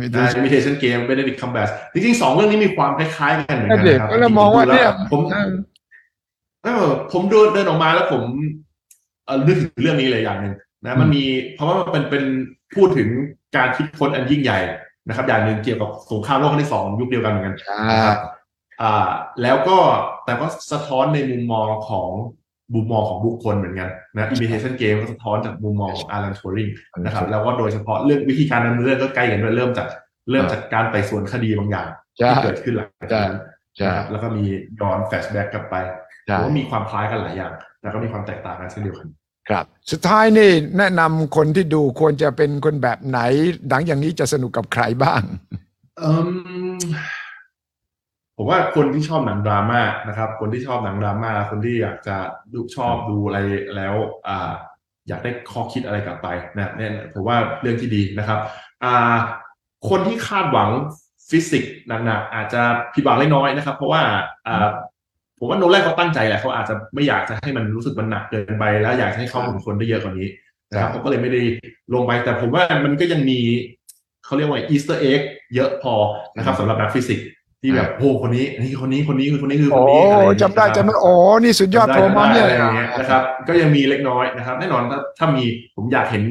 มีดูอ่า imitation game Benedict Cumberbatch จริงๆสองเรื่องนี้มีความคล้ายๆกันเหมือนนั่กันนเด็กนะครับก็เลยมองว่าเนี่ยผมเออผมเดินเดินออกมาแล้วผมเอ่อนึกถึงเรื่องนี้เลยอย่างหนึ่งนะมันมีเพราะว่ามันเป็นเป็นพูดถึงการคิดค้นอันยิ่งใหญ่นะครับ อย่างหนึ่งเกี่ยวกับสงครามโลกครั้งที่สองยุคเดียวกันเหมือนกันอ่านะครับอ่าแล้วก็แต่ก็สะท้อนในมุมมองของ มุมมองของบุคคลเหมือนกันนะ imitation game ก็สะท้อนจากมุมมองของอารันทูริงนะครับ แล้วก็โดยเฉพาะเรื่องวิธีการดำเนินเรื่องก็ใกล้กันด้วยเริ่มจากเริ่มจากการไต่สวนคดีบางอย่างใช่ที่เกิดขึ้นหลังจากนั้นใช่นะครับแล้วก็มีย้อนแฟลชแบ็กกลับไปใช่ผมว่ามีความคล้ายกันหลายอย่าง แล้วก็มีความแตกต่างกันเช่นเดียวกันครับ สุดท้ายนี่แนะนำคนที่ดูควรจะเป็นคนแบบไหน หนังอย่างนี้จะสนุกกับใครบ้างเอิ่ม ผมว่าคนที่ชอบหนังดราม่านะครับ คนที่ชอบหนังดราม่าคนที่อยากจะดูชอบดูอะไรแล้วอ่าอยากได้ข้อคิดอะไรกลับไปนะเนี่ยผมว่าเรื่องที่ดีนะครับอ่าคนที่คาดหวังฟิสิกส์หนักๆอาจจะผิดหวังเล็กน้อยนะครับ เพราะว่าอ่าผมว่าโนแลนเขาตั้งใจแหละเขาอาจจะไม่อยากจะให้มันรู้สึกมันหนักเกินไป แล้วอยากให้เข้าถึงคนได้เยอะกว่านี้นะครับเขาก็เลยไม่ได้ลงไปแต่ผมว่ามันก็ยังมีเขาเรียกว่า Easter egg เยอะพอนะครับสำหรับนักฟิสิกส์ ที่แบบโอ้คนนี้นี่คนนี้คนนี้คือคนนี้คือคโอ้นนี้อะไรอย่างเงี้ยจำได้นะครับจำได้โอ้นี่สุดยอดได้โทรมาได้เนี่ยอะไรอย่างเงี้ยนะครับ ก็ยังมีเล็กน้อยนะครับ แน่นอนถ้าถ้ามีผมอยากเห็น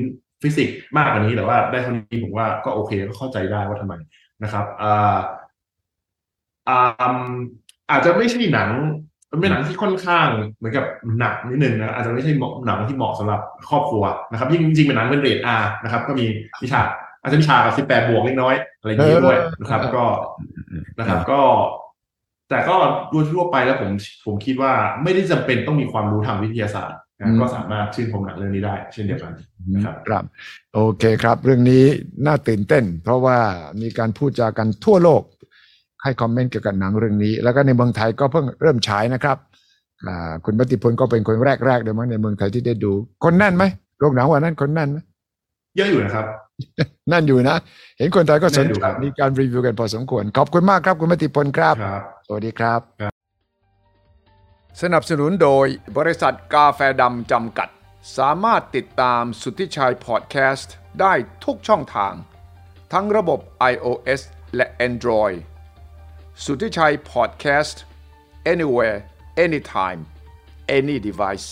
ฟิสิกส์มากกว่านี้แต่ว่าได้เท่านี้ผมว่าก็โอเคก็เข้าใจได้ว่าทำไมนะครับอ่าอ่าอาจจะไม่ใช่หนังมันเป็นหนังที่ค่อนข้างเหมือนกับหนักนิดนึงนะอาจจะไม่ใช่เหมาะหนังที่เหมาะสำหรับครอบครัวนะครับยิ่งจริงๆเป็นหนังเป็นเรทอาร์นะครับ ก็มีมีฉาก อาจจะมีฉากกับสิบแปดบวกเล็กน้อยอะไรอย่างเงี้ยด้วยนะครับ ก็นะครับ ก็ แต่ก็โดยทั่วไปแล้วผมผมคิดว่าไม่ได้จำเป็นต้องมีความรู้ทางวิทยาศาสตร์อืนะมก็สามารถชื่นชมหนังเรื่องนี้ได้ เช่นเดียวกันครับครับ โอเคครับ เรื่องนี้น่าตื่นเต้น เพราะว่ามีการพูดจากันทั่วโลก ให้คอมเมนต์เกี่ยวกับหนังเรื่องนี้ แล้วก็ในเมืองไทยก็เพิ่งเริ่มฉายนะครับอ่าคุณปฏิพลก็เป็นคนแรกๆเลยมั้งในเมืองไทยที่ได้ดู คนแน่นไหมโรงหนังวันนั้นคนแน่นไหม เยอะอยู่นะครับ นั่นอยู่นะ เห็นคนไทยก็สนแน่นอยู่ใจครับมีการรีวิวกันพอสมควร ขอบคุณมากครับคุณมติพลครับครับสวัสดีครับครับ สนับสนุนโดยบริษัทกาแฟดำจำกัด สามารถติดตามสุทธิชัยพอดแคสต์ได้ทุกช่องทาง ทั้งระบบ iOS และ Android สุทธิชัยพอดแคสต์ anywhere anytime any device